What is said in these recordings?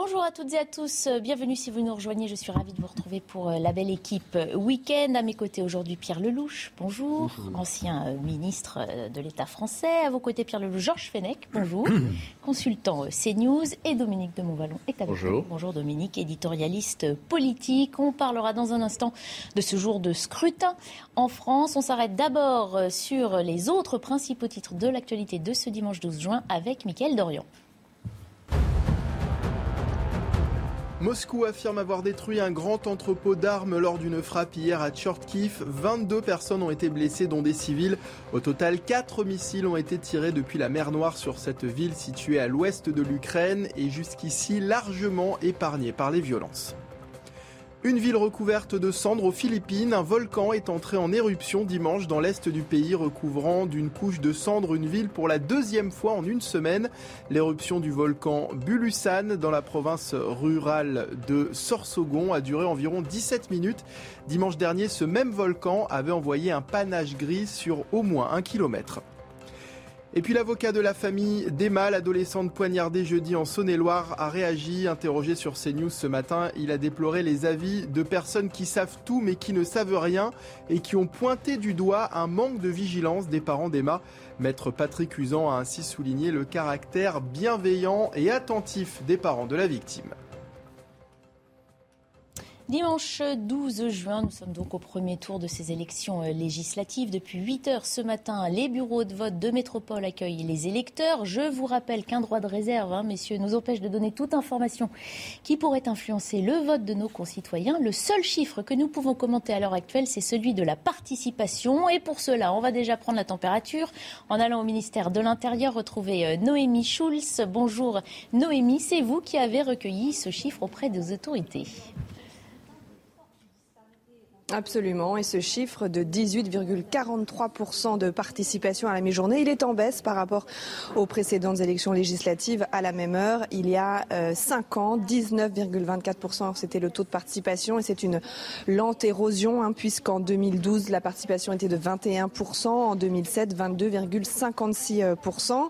Bonjour à toutes et à tous, bienvenue si vous nous rejoignez. Je suis ravie de vous retrouver pour euh, la belle équipe Week-end. À mes côtés aujourd'hui, Pierre Lelouch, bonjour. Ancien euh, ministre euh, de l'État français. À vos côtés, Pierre Lelouch, Georges Fenech, bonjour. Consultant CNews. Et Dominique de Montvalon est avec Bonjour. Bonjour Dominique, éditorialiste politique. On parlera dans un instant de ce jour de scrutin en France. On s'arrête d'abord sur les autres principaux titres de l'actualité de ce dimanche 12 juin avec Mickaël Dorian. Moscou affirme avoir détruit un grand entrepôt d'armes lors d'une frappe hier à Tchortkiv. 22 personnes ont été blessées, dont des civils. Au total, 4 missiles ont été tirés depuis la mer Noire sur cette ville située à l'ouest de l'Ukraine et jusqu'ici largement épargnée par les violences. Une ville recouverte de cendres aux Philippines, un volcan est entré en éruption dimanche dans l'est du pays, recouvrant d'une couche de cendres une ville pour la deuxième fois en une semaine. L'éruption du volcan Bulusan dans la province rurale de Sorsogon a duré environ 17 minutes. Dimanche dernier, ce même volcan avait envoyé un panache gris sur au moins un kilomètre. Et puis l'avocat de la famille d'Emma, l'adolescente poignardée jeudi en Saône-et-Loire, a réagi, interrogé sur CNews ce matin. Il a déploré les avis de personnes qui savent tout mais qui ne savent rien et qui ont pointé du doigt un manque de vigilance des parents d'Emma. Maître Patrick Usan a ainsi souligné le caractère bienveillant et attentif des parents de la victime. Dimanche 12 juin, nous sommes donc au premier tour de ces élections euh, législatives. Depuis 8 heures ce matin, les bureaux de vote de métropole accueillent les électeurs. Je vous rappelle qu'un droit de réserve, hein, messieurs, nous empêche de donner toute information qui pourrait influencer le vote de nos concitoyens. Le seul chiffre que nous pouvons commenter à l'heure actuelle, c'est celui de la participation. Et pour cela, on va déjà prendre la température en allant au ministère de l'Intérieur retrouver euh, Noémie Schulz. Bonjour Noémie, c'est vous qui avez recueilli ce chiffre auprès des autorités. Absolument, et ce chiffre de 18,43% de participation à la mi-journée, il est en baisse par rapport aux précédentes élections législatives à la même heure. Il y a euh, 5 ans, 19,24% c'était le taux de participation et c'est une lente érosion hein, puisqu'en 2012 la participation était de 21%, en 2007 22,56%.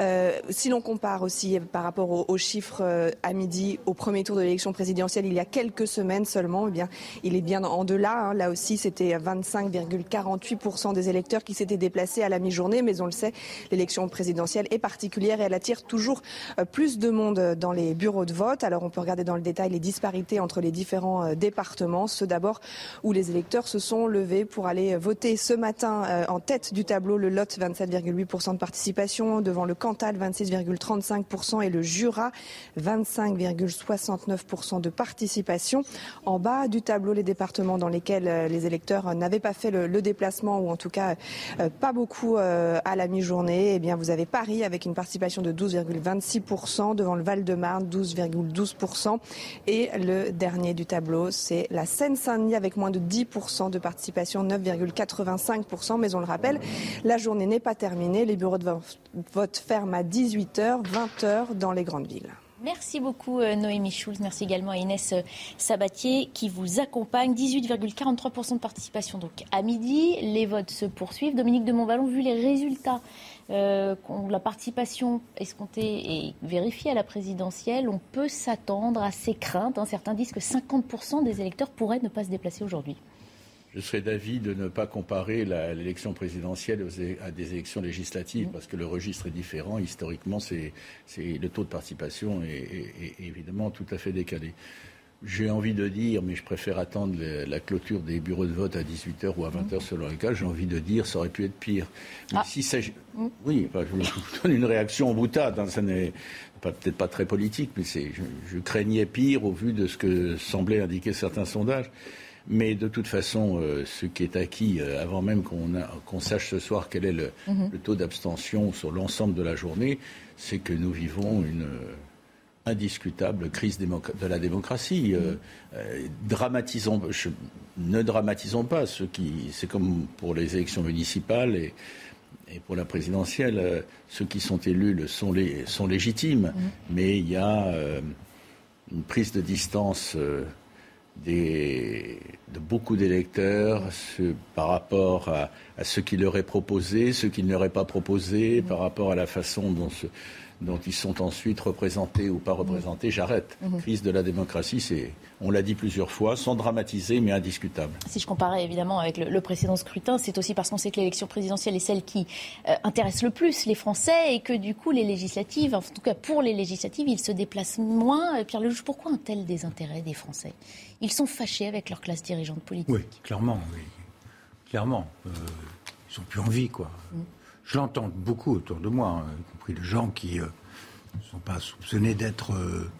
Euh, si l'on compare aussi par rapport aux, aux chiffres euh, à midi au premier tour de l'élection présidentielle il y a quelques semaines seulement, eh bien il est bien en delà Hein. Là aussi, c'était 25,48% des électeurs qui s'étaient déplacés à la mi-journée. Mais on le sait, l'élection présidentielle est particulière et elle attire toujours euh, plus de monde dans les bureaux de vote. Alors on peut regarder dans le détail les disparités entre les différents euh, départements. Ceux d'abord où les électeurs se sont levés pour aller voter ce matin euh, en tête du tableau. Le Lot, 27,8% de participation. Devant le Cantal, 26,35% et le Jura, 25,69% de participation. En bas du tableau, les départements dans lesquels les électeurs n'avaient pas fait le, déplacement ou en tout cas euh, pas beaucoup euh, à la mi-journée. Eh bien, vous avez Paris avec une participation de 12,26% devant le Val-de-Marne 12,12% et le dernier du tableau, c'est la Seine-Saint-Denis avec moins de 10% de participation, 9,85%. Mais on le rappelle, la journée n'est pas terminée. Les bureaux de vote ferment à 18h, 20h dans les grandes villes. Merci beaucoup Noémie Schulz. Merci également à Inès Sabatier qui vous accompagne. 18,43% de participation donc à midi. Les votes se poursuivent. Dominique de Montvalon, vu les résultats, euh, la participation escomptée et vérifiée à la présidentielle, on peut s'attendre à ces craintes. Certains disent que 50% des électeurs pourraient ne pas se déplacer aujourd'hui. Je serais d'avis de ne pas comparer l'élection présidentielle à des élections législatives, mmh. parce que le registre est différent. Historiquement, c'est le taux de participation est, est, est, évidemment tout à fait décalé. J'ai envie de dire, mais je préfère attendre la clôture des bureaux de vote à 18h ou à 20h mmh. selon les cas, j'ai envie de dire, ça aurait pu être pire. Mais ah. si ça, mmh. Oui, enfin, je vous donne une réaction en boutade, hein, ça n'est peut-être pas très politique, mais je, je craignais pire au vu de ce que semblaient indiquer certains sondages. Mais de toute façon, ce qui est acquis, avant même qu'on sache ce soir quel est le, mhm. le taux d'abstention sur l'ensemble de la journée, c'est que nous vivons une indiscutable crise de la démocratie. Euh, euh, dramatisons, ne dramatisons pas. Ce qui, c'est comme pour les élections municipales et, et pour la présidentielle, euh, ceux qui sont élus sont, les, sont légitimes, mmh. mais il y a une prise de distance des, de beaucoup d'électeurs par rapport à, à, ce qui leur est proposé, ce qu'ils n'auraient pas proposé, mmh. par rapport à la façon dont ce, dont ils sont ensuite représentés ou pas représentés, j'arrête. Mhm. Crise de la démocratie, c'est, on l'a dit plusieurs fois, sans dramatiser, mais indiscutable. Si je comparais évidemment avec le, précédent scrutin, c'est aussi parce qu'on sait que l'élection présidentielle est celle qui euh, intéresse le plus les Français et que du coup les législatives, en tout cas pour les législatives, ils se déplacent moins. Pierre Lelouch, pourquoi un tel désintérêt des Français? Ils sont fâchés avec leur classe dirigeante politique. Oui, clairement, oui. Clairement. Euh, ils n'ont plus envie, quoi. Mm. Je l'entends beaucoup autour de moi, hein, y compris des gens qui euh, ne sont pas soupçonnés d'être euh,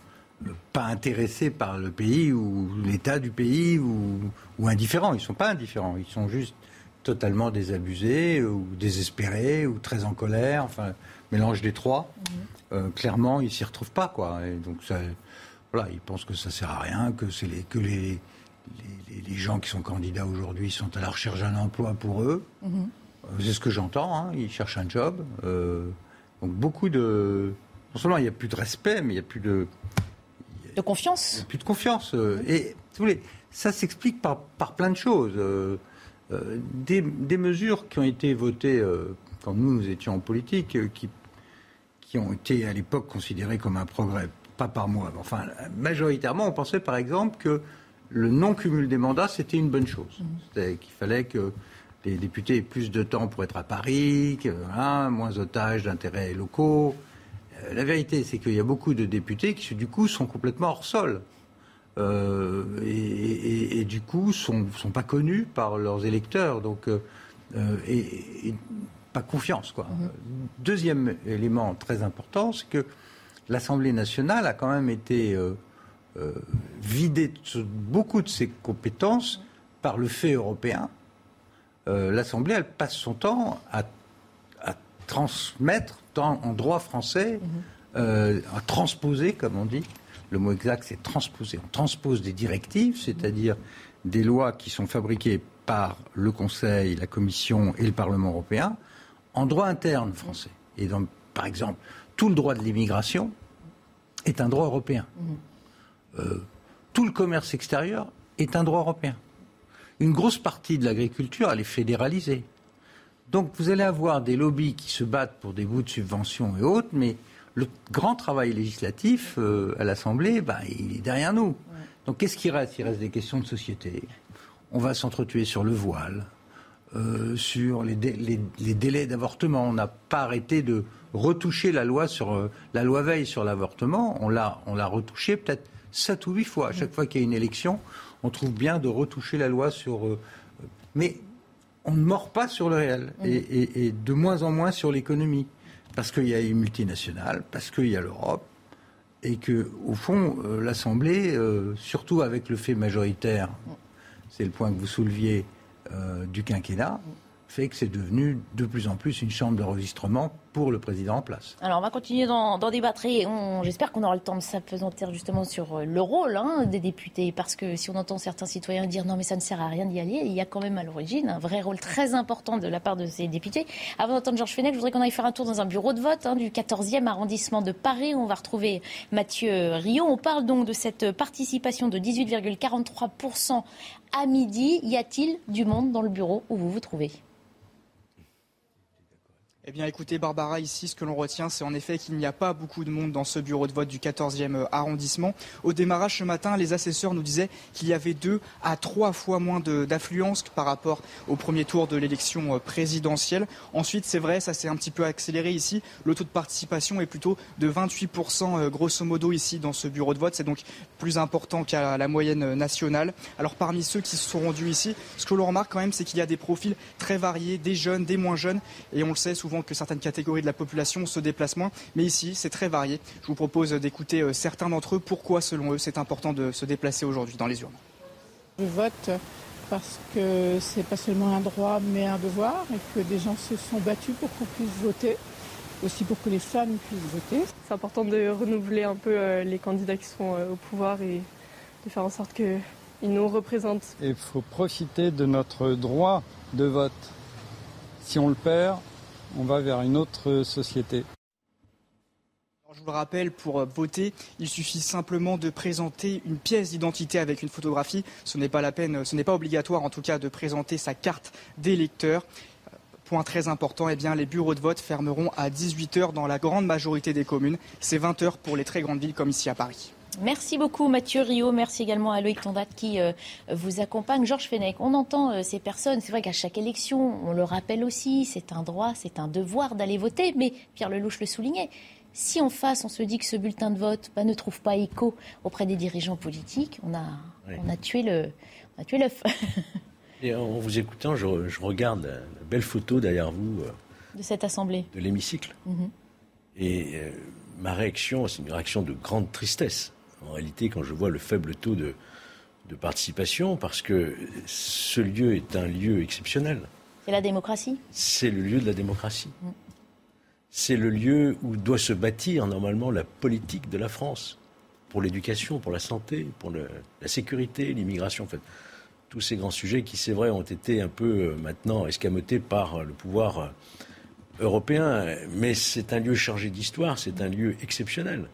pas intéressés par le pays ou l'état du pays ou, indifférents. Ils ne sont pas indifférents, ils sont juste totalement désabusés ou désespérés ou très en colère, enfin, mélange des trois. Mhm. Euh, clairement, ils s'y retrouvent pas, quoi. Et donc, ça, voilà, ils pensent que ça sert à rien, que c'est les, que les, les, gens qui sont candidats aujourd'hui sont à la recherche d'un emploi pour eux. Mhm. C'est ce que j'entends. Hein. Ils cherchent un job. Euh, donc beaucoup de. Non seulement il n'y a plus de respect, mais il n'y a plus de. De confiance? Plus de confiance. Euh, et ça s'explique par, par, plein de choses. Euh, des, des, mesures qui ont été votées quand nous, nous étions en politique, qui, qui ont été à l'époque considérées comme un progrès. Pas par moi, mais enfin, majoritairement, on pensait par exemple que le non-cumul des mandats, c'était une bonne chose. Mmh. Qu'il fallait que les députés aient plus de temps pour être à Paris, hein, moins otages d'intérêts locaux. Euh, la vérité, c'est qu'il y a beaucoup de députés qui, du coup, sont complètement hors sol. Euh, et, du coup, sont, sont pas connus par leurs électeurs. Donc, euh, et, pas confiance, quoi. Mm-hmm. Deuxième élément très important, c'est que l'Assemblée nationale a quand même été vidée de beaucoup de ses compétences par le fait européen l'Assemblée, elle passe son temps à, transmettre en droit français, mhm. euh, à transposer, comme on dit. Le mot exact, c'est transposer. On transpose des directives, c'est-à-dire des lois qui sont fabriquées par le Conseil, la Commission et le Parlement européen, en droit interne français. Et donc, par exemple, tout le droit de l'immigration est un droit européen. Mhm. Euh, tout le commerce extérieur est un droit européen une grosse partie de l'agriculture, elle est fédéralisée. Donc vous allez avoir des lobbies qui se battent pour des bouts de subventions et autres, mais le grand travail législatif euh, à l'Assemblée, ben, il est derrière nous. Donc qu'est-ce qui reste? Il reste des questions de société. On va s'entretuer sur le voile, euh, sur les, délais d'avortement. On n'a pas arrêté de retoucher la loi sur euh, la loi Veil sur l'avortement. On l'a, on l'a retouché peut-être sept ou huit fois. À chaque fois qu'il y a une élection, on trouve bien de retoucher la loi sur. Mais on ne mord pas sur le réel mm. et, de moins en moins sur l'économie. Parce qu'il y a une multinationale, parce qu'il y a l'Europe, et que, au fond, euh, l'Assemblée, euh, surtout avec le fait majoritaire, mm. c'est le point que vous souleviez du quinquennat, fait que c'est devenu de plus en plus une chambre d'enregistrement pour le président en place. Alors on va continuer d'en débattre et j'espère qu'on aura le temps de s'apesantir justement sur euh, le rôle hein, des députés parce que si on entend certains citoyens dire non mais ça ne sert à rien d'y aller, il y a quand même à l'origine un vrai rôle très important de la part de ces députés. Avant d'entendre Georges Fenech, je voudrais qu'on aille faire un tour dans un bureau de vote hein, du 14e arrondissement de Paris où on va retrouver Mathieu Rio. On parle donc de cette participation de 18,43% à midi. Y a-t-il du monde dans le bureau où vous vous trouvez? Eh bien écoutez Barbara, ici ce que l'on retient c'est en effet qu'il n'y a pas beaucoup de monde dans ce bureau de vote du 14e euh, arrondissement. Au démarrage ce matin, les assesseurs nous disaient qu'il y avait deux à trois fois moins d'affluence par rapport au premier tour de l'élection euh, présidentielle. Ensuite c'est vrai, ça s'est un petit peu accéléré ici. Le taux de participation est plutôt de 28% euh, grosso modo ici dans ce bureau de vote. C'est donc plus important qu'à la moyenne nationale. Alors parmi ceux qui se sont rendus ici, ce que l'on remarque quand même c'est qu'il y a des profils très variés, des jeunes, des moins jeunes. Et on le sait souvent que certaines catégories de la population se déplacent moins. Mais ici, c'est très varié. Je vous propose d'écouter euh, certains d'entre eux. Pourquoi, selon eux, c'est important de se déplacer aujourd'hui dans les urnes Je vote parce que c'est pas seulement un droit mais un devoir et que des gens se sont battus pour qu'on puisse voter, aussi pour que les femmes puissent voter. C'est important de renouveler un peu euh, les candidats qui sont euh, au pouvoir et de faire en sorte qu'ils nous représentent. Il faut profiter de notre droit de vote. Si on le perd, on va vers une autre société. Je vous le rappelle, pour euh, voter, il suffit simplement de présenter une pièce d'identité avec une photographie. Ce n'est pas la peine, ce n'est pas obligatoire en tout cas de présenter sa carte d'électeur. Euh, point très important, eh bien, les bureaux de vote fermeront à 18h dans la grande majorité des communes. C'est 20h pour les très grandes villes comme ici à Paris. Merci beaucoup Mathieu Rio, merci également à Loïc Tondat qui euh, vous accompagne. Georges Fenech, on entend ces personnes, c'est vrai qu'à chaque élection, on le rappelle aussi, c'est un droit, c'est un devoir d'aller voter, mais Pierre Lelouch le soulignait, si en face, on se dit que ce bulletin de vote bah, ne trouve pas écho auprès des dirigeants politiques, on a, tué le, on a tué l'œuf. Et en vous écoutant, je, regarde la belle photo derrière vous. Euh, de cette assemblée. De l'hémicycle. Mhm. Et euh, ma réaction, c'est une réaction de grande tristesse. En réalité, quand je vois le faible taux de, de participation, parce que ce lieu est un lieu exceptionnel. C'est la démocratie? C'est le lieu de la démocratie. Mhm c'est le lieu où doit se bâtir normalement la politique de la France pour l'éducation, pour la santé, pour la sécurité, l'immigration, en fait. Tous ces grands sujets qui, c'est vrai, ont été un peu euh, maintenant escamotés par le pouvoir euh, européen. Mais c'est un lieu chargé d'histoire, c'est un lieu exceptionnel.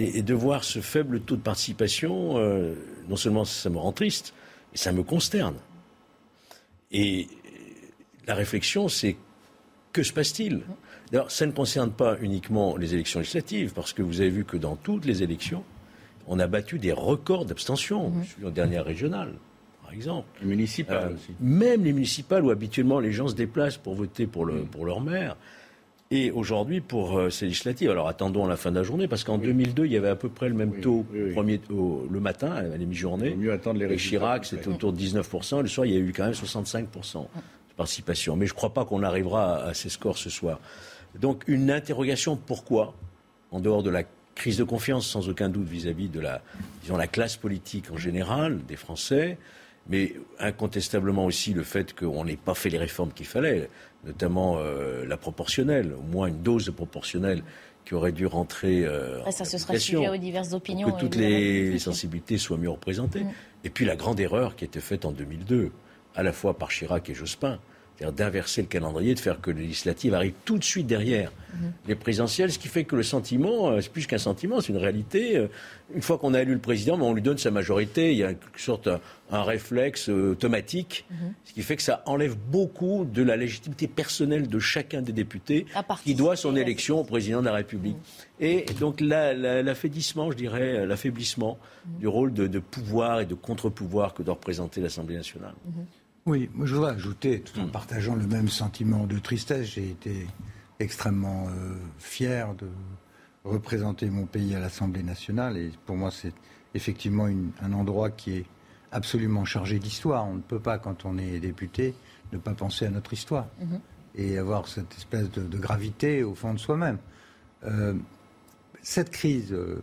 Et, de voir ce faible taux de participation, euh, non seulement ça me rend triste, mais ça me consterne. Et la réflexion, c'est que se passe-t-il? D'ailleurs, ça ne concerne pas uniquement les élections législatives, parce que vous avez vu que dans toutes les élections, on a battu des records d'abstention. Je suis en dernière régionale, par exemple. Les municipales euh, aussi. Même les municipales, où habituellement les gens se déplacent pour voter pour, le, pour leur maire. Et aujourd'hui, pour euh, ces législatives, alors attendons la fin de la journée, parce qu'en 2002, il y avait à peu près le même taux Premier, le matin, à la mi-journée. mieux attendre les Et Chirac, c'était autour de 19%. Le soir, il y a eu quand même 65% de participation. Mais je ne crois pas qu'on arrivera à ces scores ce soir. Donc une interrogation pourquoi, en dehors de la crise de confiance sans aucun doute vis-à-vis de la, disons, la classe politique en général, des Français, mais incontestablement aussi le fait qu'on n'ait pas fait les réformes qu'il fallait, notamment euh, la proportionnelle, au moins une dose de proportionnelle qui aurait dû rentrer euh, ça, se sera suivi aux diverses opinions. Pour que toutes les sensibilités soient mieux représentées. Mm. Et puis la grande erreur qui a été faite en 2002, à la fois par Chirac et Jospin, c'est-à-dire d'inverser le calendrier, de faire que les législatives arrivent tout de suite derrière mhm. les présidentielles, ce qui fait que le sentiment, euh, c'est plus qu'un sentiment, c'est une réalité. Euh, une fois qu'on a élu le président, ben, on lui donne sa majorité, il y a une sorte un, réflexe euh, automatique, mhm. ce qui fait que ça enlève beaucoup de la légitimité personnelle de chacun des députés qui doit son élection au président de la République. Mhm. Et donc l'affaiblissement, je dirais, l'affaiblissement du rôle de, de, pouvoir et de contre-pouvoir que doit représenter l'Assemblée nationale. Oui, moi je voudrais ajouter, tout en hmm. partageant le même sentiment de tristesse, j'ai été extrêmement euh, fier de représenter mon pays à l'Assemblée nationale et pour moi c'est effectivement un endroit qui est absolument chargé d'histoire. On ne peut pas, quand on est député, ne pas penser à notre histoire mhm. et avoir cette espèce de, gravité au fond de soi-même. Euh, cette crise, euh,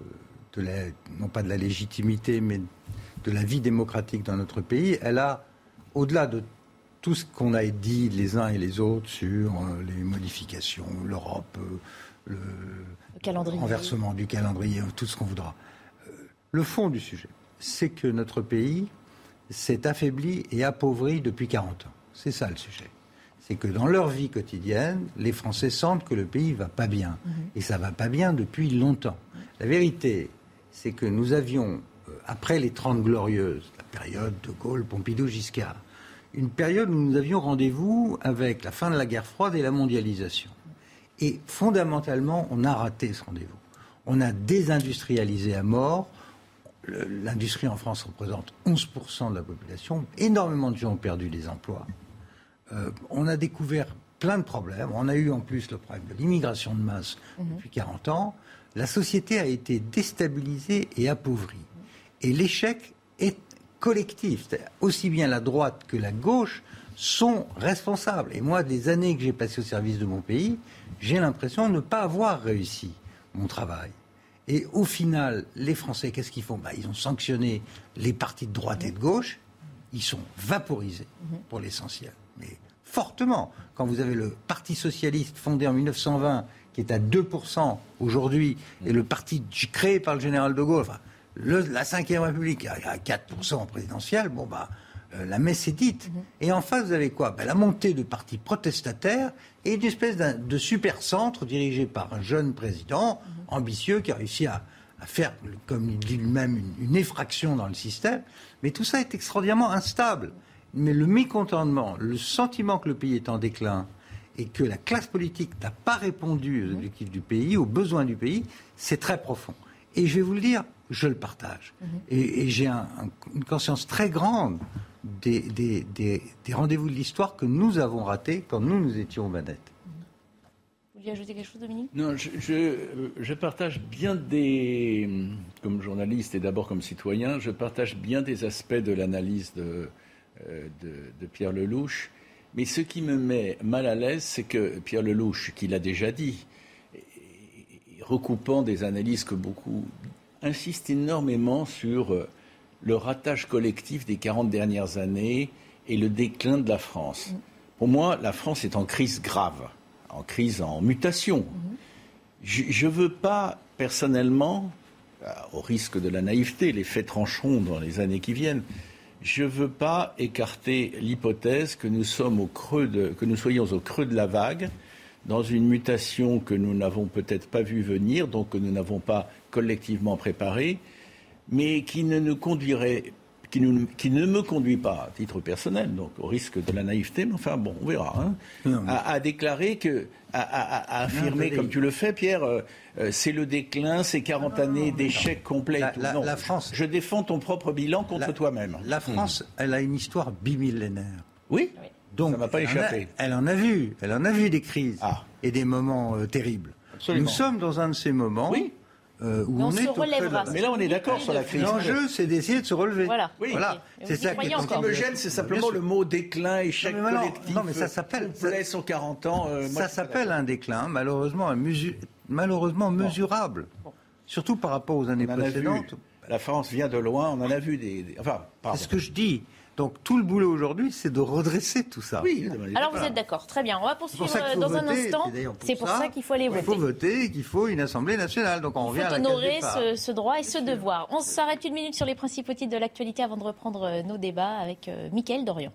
non pas de la légitimité, mais de la vie démocratique dans notre pays, elle a au-delà de tout ce qu'on a dit les uns et les autres sur euh, les modifications, l'Europe, euh, le, renversement du calendrier, tout ce qu'on voudra. Euh, le fond du sujet, c'est que notre pays s'est affaibli et appauvri depuis 40 ans. C'est ça le sujet. C'est que dans leur vie quotidienne, les Français sentent que le pays va pas bien. Mhm. Et ça va pas bien depuis longtemps. La vérité, c'est que nous avions, après les Trente Glorieuses, la période de Gaulle, Pompidou, Giscard, une période où nous avions rendez-vous avec la fin de la guerre froide et la mondialisation. Et fondamentalement, on a raté ce rendez-vous. On a désindustrialisé à mort. L'industrie en France représente 11% de la population. Énormément de gens ont perdu des emplois. Euh, on a découvert plein de problèmes. On a eu en plus le problème de l'immigration de masse mhm. depuis 40 ans. La société a été déstabilisée et appauvrie. Et l'échec est collectif. Aussi bien la droite que la gauche sont responsables. Et moi, des années que j'ai passées au service de mon pays, j'ai l'impression de ne pas avoir réussi mon travail. Et au final, les Français, qu'est-ce qu'ils font? Bah, Ils ont sanctionné les partis de droite et de gauche, ils sont vaporisés mhm. pour l'essentiel. Mais fortement. Quand vous avez le Parti socialiste fondé en 1920, qui est à 2% aujourd'hui, et le parti créé par le général de Gaulle, enfin, le, la Ve République à 4% présidentiel, bon bah euh, la messe est dite. Mhm. Et en face, vous avez quoi? Ben, La montée de partis protestataires et une espèce de super centre dirigé par un jeune président mhm. ambitieux qui a réussi à, faire, comme il dit lui-même, une, effraction dans le système. Mais tout ça est extraordinairement instable mais le mécontentement, le sentiment que le pays est en déclin et que la classe politique n'a pas répondu aux mhm. objectifs du pays, aux besoins du pays, c'est très profond. Et je vais vous le dire, je le partage. Mhm. Et, j'ai une conscience très grande des, des, rendez-vous de l'histoire que nous avons ratés quand nous, nous étions manettes. Vous vouliez ajouter quelque chose, Dominique? Non, je, je, partage bien des, comme journaliste et d'abord comme citoyen, je partage bien des aspects de l'analyse de, euh, de, Pierre Lelouch. Mais ce qui me met mal à l'aise, c'est que Pierre Lelouch, qui l'a déjà dit, recoupant des analyses que beaucoup insistent énormément sur euh, le ratage collectif des 40 dernières années et le déclin de la France. Mm. Pour moi, la France est en crise grave, en crise en mutation. Mm-hmm. Je ne veux pas, personnellement, euh, au risque de la naïveté, les faits trancheront dans les années qui viennent, je ne veux pas écarter l'hypothèse que nous sommes au creux de, que nous soyons au creux de la vague, dans une mutation que nous n'avons peut-être pas vue venir, donc que nous n'avons pas collectivement préparée, mais qui ne nous conduirait qui, ne me conduit pas, à titre personnel, donc au risque de la naïveté, mais enfin bon, on verra, hein, à, déclarer que, à, affirmer, comme tu le fais, Pierre, euh, euh, c'est le déclin, c'est 40 années d'échec complet. La, France. Je défends ton propre bilan contre toi-même. La France, elle a une histoire bimillénaire. Oui. Donc, ça m'a pas échappé. Elle en a vu, elle en a vu des crises ah. et des moments euh, terribles. Nous sommes dans un de ces moments. Oui euh, on, se relèvera. Mais là, on est d'accord sur la crise. L'enjeu, c'est d'essayer de se relever. Voilà. voilà. C'est ça qui Ce qui me gêne, c'est simplement le mot déclin, échec non, collectif. Non, mais ça s'appelle. Ça, 40 ans. Euh, ça s'appelle un déclin, malheureusement, malheureusement mesurable. Surtout par rapport aux années précédentes. La France vient de loin, on en a vu des. des... Enfin, c'est ce que je dis. Donc tout le boulot aujourd'hui, c'est de redresser tout ça. Oui. Alors vous êtes d'accord, très bien. On va poursuivre dans un instant. C'est pour ça, qu'il faut aller voter. Il faut voter et qu'il faut une Assemblée nationale. Donc on Il faut honorer ce, droit et ce devoir. On s'arrête une minute sur les principaux titres de l'actualité avant de reprendre euh, nos débats avec euh, Mickaël Dorian.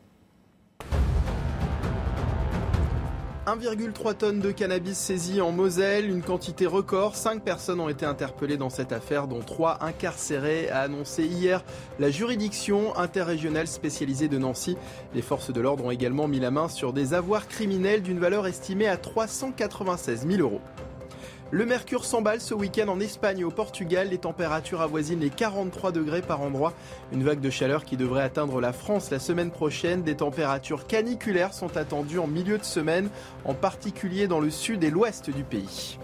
1,3 tonnes de cannabis saisies en Moselle, une quantité record. Cinq personnes ont été interpellées dans cette affaire, dont trois incarcérées, a annoncé hier la juridiction interrégionale spécialisée de Nancy. Les forces de l'ordre ont également mis la main sur des avoirs criminels d'une valeur estimée à 396 000 euros. Le mercure s'emballe ce week-end en Espagne et au Portugal. Les températures avoisinent les 43 degrés par endroit. Une vague de chaleur qui devrait atteindre la France la semaine prochaine. Des températures caniculaires sont attendues en milieu de semaine, en particulier dans le sud et l'ouest du pays.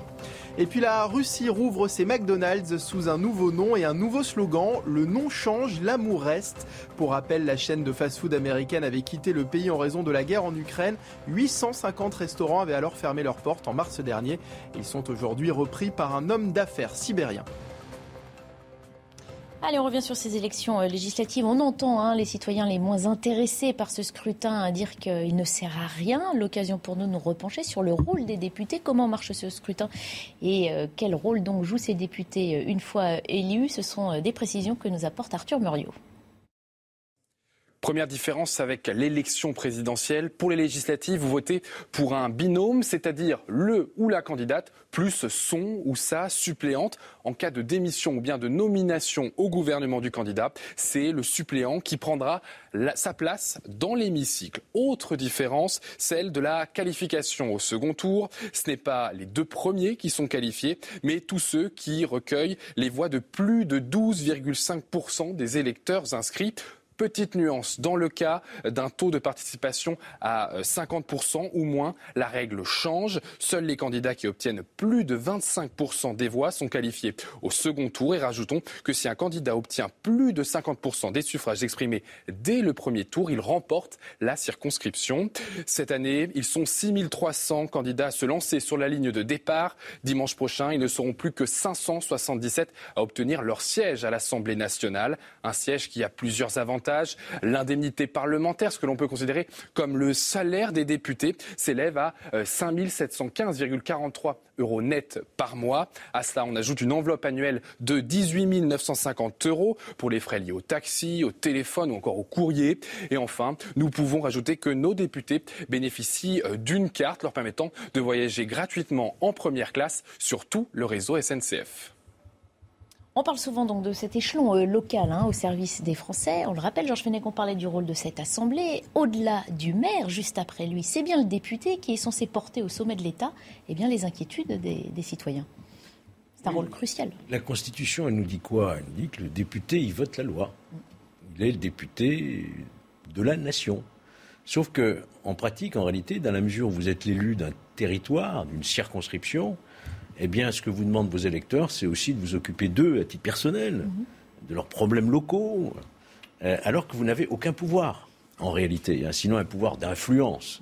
Et puis la Russie rouvre ses McDonald's sous un nouveau nom et un nouveau slogan. Le nom change, l'amour reste. Pour rappel, la chaîne de fast-food américaine avait quitté le pays en raison de la guerre en Ukraine. 850 restaurants avaient alors fermé leurs portes en mars dernier. Ils sont aujourd'hui repris par un homme d'affaires sibérien. Allez, on revient sur ces élections euh, législatives. On entend hein, les citoyens les moins intéressés par ce scrutin dire qu'il ne sert à rien. L'occasion pour nous de nous repencher sur le rôle des députés. Comment marche ce scrutin et euh, quel rôle donc jouent ces députés euh, une fois élus? Ce sont des précisions que nous apporte Arthur Muriot. Première différence avec l'élection présidentielle. Pour les législatives, vous votez pour un binôme, c'est-à-dire le ou la candidate plus son ou sa suppléante. En cas de démission ou bien de nomination au gouvernement du candidat, c'est le suppléant qui prendra sa place dans l'hémicycle. Autre différence, celle de la qualification au second tour. Ce n'est pas les deux premiers qui sont qualifiés, mais tous ceux qui recueillent les voix de plus de 12,5% des électeurs inscrits. Petite nuance, dans le cas d'un taux de participation à 50% euh, ou moins, la règle change. Seuls les candidats qui obtiennent plus de 25% des voix sont qualifiés au second tour. Et rajoutons que si un candidat obtient plus de 50% des suffrages exprimés dès le premier tour, il remporte la circonscription. Cette année, ils sont 6300 candidats à se lancer sur la ligne de départ. Dimanche prochain, ils ne seront plus que 577 à obtenir leur siège à l'Assemblée nationale. Un siège qui a plusieurs avantages L'indemnité parlementaire, ce que l'on peut considérer comme le salaire des députés, s'élève à 5 715,43 euros net par mois. À cela, on ajoute une enveloppe annuelle de 18 950 euros pour les frais liés au taxi, au téléphone ou encore au courrier. Et enfin, nous pouvons rajouter que nos députés bénéficient euh, d'une carte leur permettant de voyager gratuitement en première classe sur tout le réseau SNCF. On parle souvent donc de cet échelon euh, local hein, au service des Français. On le rappelle, Georges Fenech, on parlait du rôle de cette assemblée. Au-delà du maire, juste après lui, c'est bien le député qui est censé porter au sommet de l'État eh bien, les inquiétudes des, citoyens. C'est un rôle crucial. La Constitution, elle nous dit quoi? Elle nous dit que le député, il vote la loi. Il est le député de la nation. Sauf que, en pratique, en réalité, dans la mesure où vous êtes l'élu d'un territoire, d'une circonscription, eh bien, ce que vous demandent vos électeurs, c'est aussi de vous occuper d'eux à titre personnel, de leurs problèmes locaux, euh, alors que vous n'avez aucun pouvoir, en réalité, hein, sinon un pouvoir d'influence.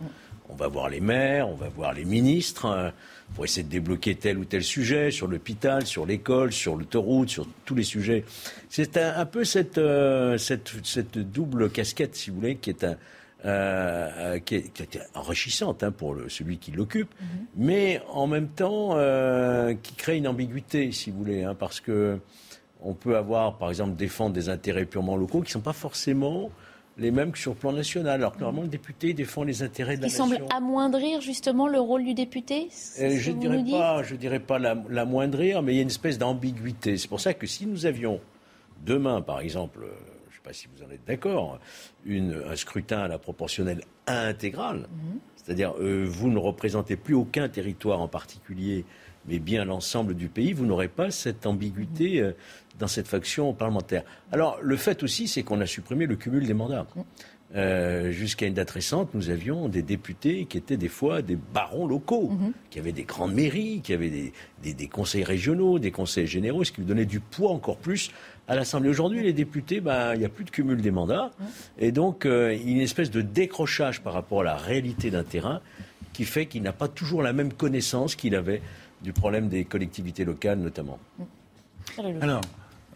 On va voir les maires, on va voir les ministres hein, pour essayer de débloquer tel ou tel sujet sur l'hôpital, sur l'école, sur l'autoroute, sur tous les sujets. C'est un, peu cette, euh, cette, cette double casquette, si vous voulez, qui est un, euh, euh, qui, est, qui, enrichissante hein, pour celui qui l'occupe, mhm. mais en même temps euh, qui crée une ambiguïté, si vous voulez, hein, parce que on peut avoir, par exemple, défendre des intérêts purement locaux qui ne sont pas forcément les mêmes que sur le plan national. Alors que normalement, le député défend les intérêts de la nation. Il semble amoindrir justement le rôle du député Je ne dirais pas, je dirais pas l'amoindrir, mais il y a une espèce d'ambiguïté. C'est pour ça que si nous avions demain, par exemple, sais pas si vous en êtes d'accord, un scrutin à la proportionnelle intégrale. Mhm. C'est-à-dire, euh, vous ne représentez plus aucun territoire en particulier, mais bien l'ensemble du pays. Vous n'aurez pas cette ambiguïté mhm. euh, dans cette faction parlementaire. Alors, le fait aussi, c'est qu'on a supprimé le cumul des mandats. Mhm. Euh, jusqu'à une date récente, nous avions des députés qui étaient des fois des barons locaux, qui avaient des grandes mairies, qui avaient des, des, conseils régionaux, des conseils généraux, ce qui lui donnait du poids encore plus à l'Assemblée. Aujourd'hui, les députés, ben, il n'y a plus de cumul des mandats. Et donc, euh, il y a une espèce de décrochage par rapport à la réalité d'un terrain qui fait qu'il n'a pas toujours la même connaissance qu'il avait du problème des collectivités locales, notamment. Alors,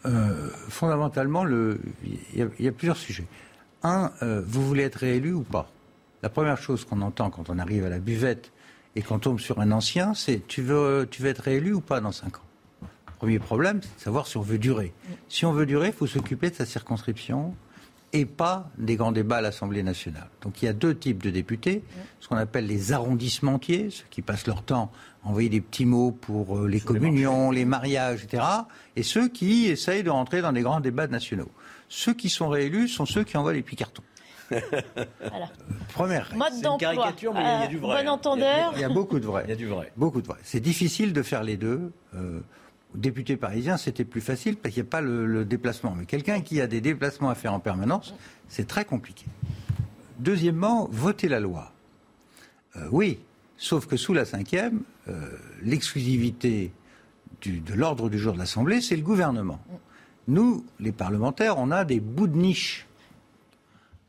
euh, fondamentalement, il y, a plusieurs sujets. Un, euh, vous voulez être réélu ou pas? La première chose qu'on entend quand on arrive à la buvette et qu'on tombe sur un ancien, c'est tu veux, tu veux être réélu ou pas dans cinq ans? Premier problème, c'est de savoir si on veut durer. Si on veut durer, il faut s'occuper de sa circonscription et pas des grands débats à l'Assemblée nationale. Donc il y a deux types de députés, ce qu'on appelle les arrondissementiers, ceux qui passent leur temps à envoyer des petits mots pour euh, les communions, les, mariages, etc., et ceux qui essayent de rentrer dans les grands débats nationaux. Ceux qui sont réélus sont ceux qui envoient les petits cartons. voilà. Première. Mode d'emploi. caricature, mais il y a du vrai. Bon entendeur. Il y, a, beaucoup de vrai. Il y a du vrai. Beaucoup de vrai. C'est difficile de faire les deux. Euh, député parisien, c'était plus facile parce qu'il n'y a pas le, déplacement. Mais quelqu'un qui a des déplacements à faire en permanence, c'est très compliqué. Deuxièmement, voter la loi. Euh, oui, sauf que sous la cinquième, euh, l'exclusivité de l'ordre du jour de l'Assemblée, c'est le gouvernement. Nous, les parlementaires, on a des bouts de niche,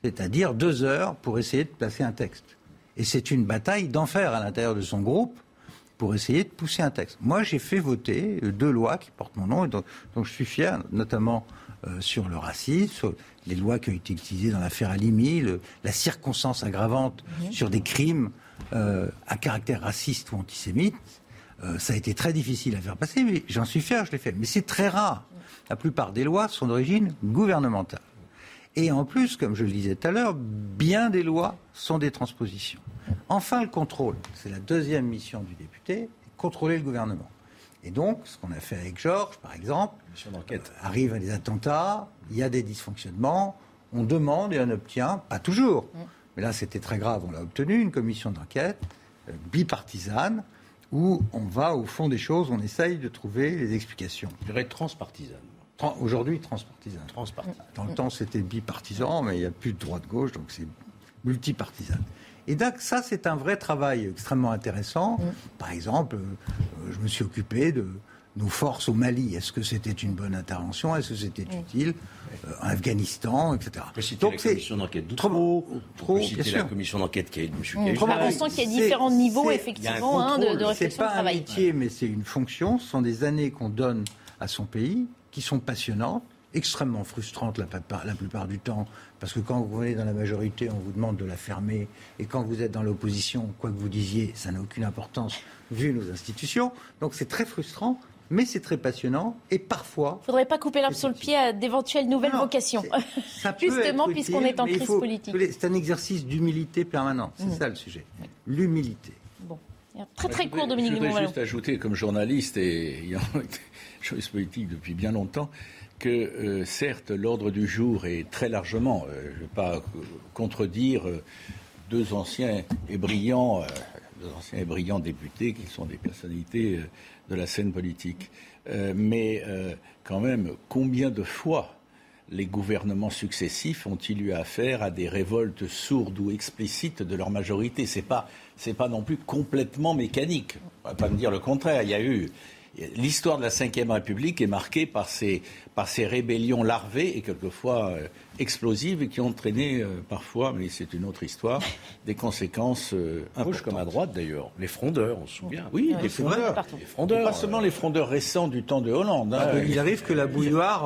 c'est-à-dire deux heures pour essayer de placer un texte. Et c'est une bataille d'enfer à l'intérieur de son groupe pour essayer de pousser un texte. Moi, j'ai fait voter euh, deux lois qui portent mon nom, et dont, je suis fier, notamment euh, sur le racisme, sur les lois qui ont été utilisées dans l'affaire Alimi, la circonstance aggravante sur des crimes euh, à caractère raciste ou antisémite. ça a été très difficile à faire passer, mais j'en suis fier, je l'ai fait. Mais c'est très rare. La plupart des lois sont d'origine gouvernementale. Et en plus, comme je le disais tout à l'heure, bien des lois sont des transpositions. Enfin, le contrôle. C'est la deuxième mission du député, contrôler le gouvernement. Et donc, ce qu'on a fait avec Georges, par exemple, euh, arrive à des attentats, il y a des dysfonctionnements, on demande et on obtient, pas toujours, mm. mais là c'était très grave, on l'a obtenu, une commission d'enquête euh, bipartisane, où on va au fond des choses, on essaye de trouver les explications. Je dirais transpartisane. Aujourd'hui, transpartisane. Transpartisane. Dans le temps, c'était bipartisan, mais il n'y a plus de droite-gauche, donc c'est multipartisane. Et donc ça, c'est un vrai travail extrêmement intéressant. Mm. Par exemple, euh, je me suis occupé de nos forces au Mali. Est-ce que c'était une bonne intervention? Est-ce que c'était mm. utile? Euh, En Afghanistan, etc. Donc c'est la commission d'enquête trop, bien sûr. la commission d'enquête qui est de M. Mmh. On sent qu'il y a différents niveaux, effectivement, hein, de, de réflexion C'est pas un métier, mais c'est une fonction. Ce sont des années qu'on donne à son pays qui sont passionnantes extrêmement frustrante la, la, plupart du temps, parce que quand vous venez dans la majorité, on vous demande de la fermer, et quand vous êtes dans l'opposition, quoi que vous disiez, ça n'a aucune importance vu nos institutions. Donc c'est très frustrant. Mais c'est très passionnant et parfois. Il ne faudrait pas couper l'arbre sur le pied à d'éventuelles nouvelles vocations. Justement, puisqu'on est en crise politique. C'est un exercice d'humilité permanent. C'est mmh. ça le sujet. L'humilité. Bon. Très très court, Dominique Je voudrais juste ajouter, comme journaliste et ayant été journaliste politique depuis bien longtemps, que euh, certes l'ordre du jour est très largement, euh, je ne vais pas contredire euh, deux anciens et brillants, députés qui sont des personnalités de la scène politique, mais quand même combien de fois les gouvernements successifs ont-ils eu affaire à des révoltes sourdes ou explicites de leur majorité? C'est pas pas non plus complètement mécanique. On va pas me dire le contraire. Il y a eu l'histoire de la Ve République est marquée par ces, par ces rébellions larvées et quelquefois euh, explosives et qui ont entraîné euh, parfois, mais c'est une autre histoire, des conséquences euh, Gauche comme à droite d'ailleurs, les frondeurs, on se souvient. Oui, les, frondeurs. les frondeurs. Pas seulement les frondeurs récents du temps de Hollande. Hein. il arrive que la bouilloire.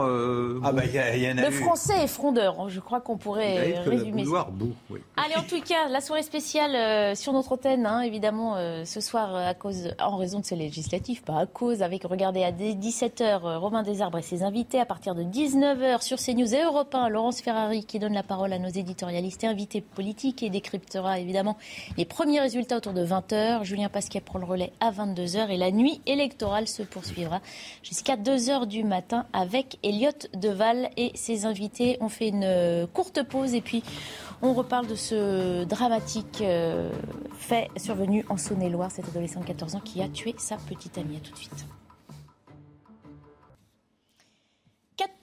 ah bah, y a, y en a le français est frondeur, hein, je crois qu'on pourrait il résumer. Que la bouilloire boue, Allez, en tout cas, la soirée spéciale sur notre antenne, hein, évidemment, ce soir, à cause, en raison de ces législatives, pas à cause, avec, regardez, à 17h, Romain Desarbres et ses invités, à partir de 19h sur CNews et Europe 1, Laurence Ferrari qui donne la parole à nos éditorialistes et invités politiques et décryptera évidemment les premiers résultats autour de 20h. Julien Pasquet prend le relais à 22h et la nuit électorale se poursuivra jusqu'à 2h du matin avec Elliot Deval et ses invités. On fait une courte pause et puis on reparle de ce dramatique euh, fait survenu en Saône-et-Loire, cet adolescent de 14 ans qui a tué sa petite amie. À tout de suite.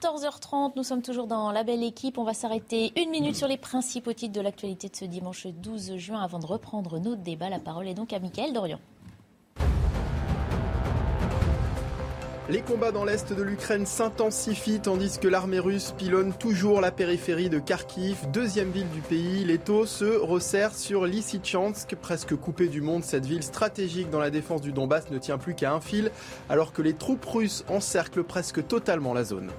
14h30, nous sommes toujours dans la belle équipe. On va s'arrêter une minute sur les principaux titres de l'actualité de ce dimanche 12 juin avant de reprendre nos débats. La parole est donc à Mickaël Dorian. Les combats dans l'est de l'Ukraine s'intensifient tandis que l'armée russe pilonne toujours la périphérie de Kharkiv, deuxième ville du pays. Les taux se resserrent sur Lysychansk, presque coupée du monde. Cette ville stratégique dans la défense du Donbass ne tient plus qu'à un fil, alors que les troupes russes encerclent presque totalement la zone.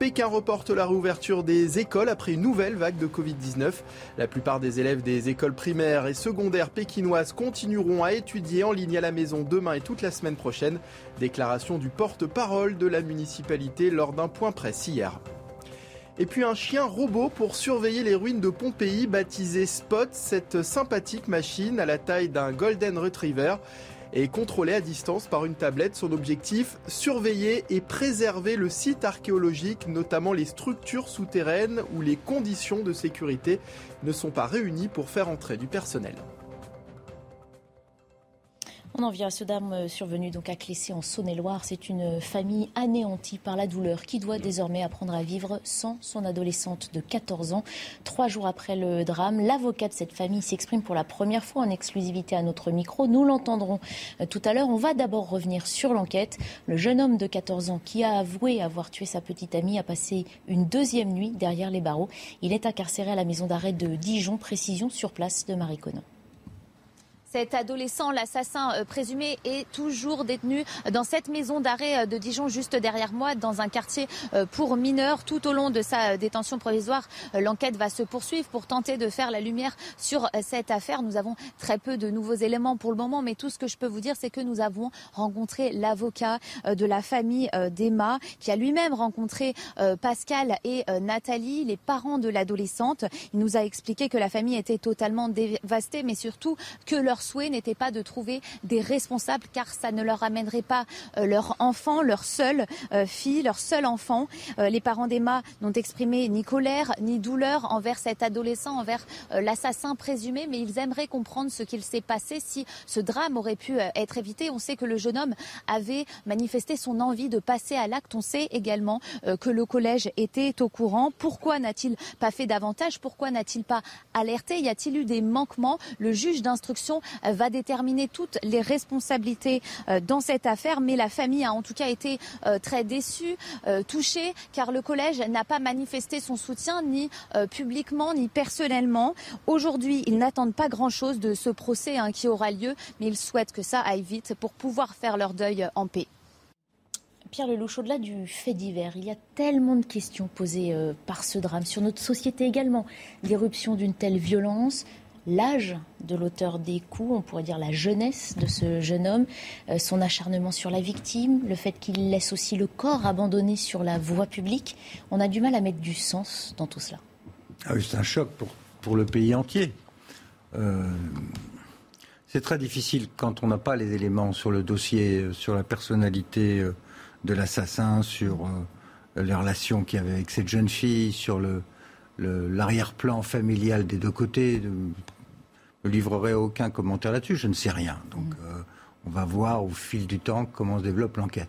Pékin reporte la réouverture des écoles après une nouvelle vague de Covid-19. La plupart des élèves des écoles primaires et secondaires pékinoises continueront à étudier en ligne à la maison demain et toute la semaine prochaine. Déclaration du porte-parole de la municipalité lors d'un point presse hier. Et puis un chien robot pour surveiller les ruines de Pompéi baptisé Spot, cette sympathique machine à la taille d'un Golden Retriever et contrôlé à distance par une tablette. Son objectif, surveiller et préserver le site archéologique, notamment les structures souterraines où les conditions de sécurité ne sont pas réunies pour faire entrer du personnel. On en vient à ce drame euh, survenu donc à Clessé en Saône-et-Loire. C'est une famille anéantie par la douleur qui doit désormais apprendre à vivre sans son adolescente de 14 ans. Trois jours après le drame, l'avocat de cette famille s'exprime pour la première fois en exclusivité à notre micro. Nous l'entendrons euh, tout à l'heure. On va d'abord revenir sur l'enquête. Le jeune homme de 14 ans qui a avoué avoir tué sa petite amie a passé une deuxième nuit derrière les barreaux. Il est incarcéré à la maison d'arrêt de Dijon. Précision sur place de Marie Conan. Cet adolescent, l'assassin euh, présumé, est toujours détenu dans cette maison d'arrêt euh, de Dijon, juste derrière moi, dans un quartier euh, pour mineurs. Tout au long de sa détention provisoire, l'enquête va se poursuivre pour tenter de faire la lumière sur cette affaire. Nous avons très peu de nouveaux éléments pour le moment, mais tout ce que je peux vous dire, c'est que nous avons rencontré l'avocat de la famille d'Emma, qui a lui-même rencontré Pascal et Nathalie, les parents de l'adolescente. Il nous a expliqué que la famille était totalement dévastée, mais surtout que leur souhait n'était pas de trouver des responsables car ça ne leur amènerait pas euh, leur enfant, leur seule euh, fille, leur seul enfant. Euh, les parents d'Emma n'ont exprimé ni colère ni douleur envers cet adolescent, envers l'assassin présumé, mais ils aimeraient comprendre ce qu'il s'est passé si ce drame aurait pu être évité. On sait que le jeune homme avait manifesté son envie de passer à l'acte. On sait également que le collège était au courant. Pourquoi n'a-t-il pas fait davantage? Pourquoi n'a-t-il pas alerté? Y a-t-il eu des manquements? Le juge d'instruction va déterminer toutes les responsabilités euh, dans cette affaire. Mais la famille a en tout cas été euh, très déçue, euh, touchée, car le collège n'a pas manifesté son soutien ni publiquement ni personnellement. Aujourd'hui, ils n'attendent pas grand-chose de ce procès hein, qui aura lieu, mais ils souhaitent que ça aille vite pour pouvoir faire leur deuil en paix. Pierre Lelouch, au-delà du fait divers, il y a tellement de questions posées euh, par ce drame sur notre société également. L'éruption d'une telle violence, l'âge de l'auteur des coups, on pourrait dire la jeunesse de ce jeune homme, euh, son acharnement sur la victime, le fait qu'il laisse aussi le corps abandonné sur la voie publique. On a du mal à mettre du sens dans tout cela. Ah c'est un choc pour, pour le pays entier. Euh, c'est très difficile quand on n'a pas les éléments sur le dossier, sur la personnalité de l'assassin, sur euh, les relations qu'il y avait avec cette jeune fille, sur le, l'arrière-plan familial des deux côtés. Ne livrerai aucun commentaire là-dessus, je ne sais rien. Donc mm. euh, on va voir au fil du temps comment se développe l'enquête.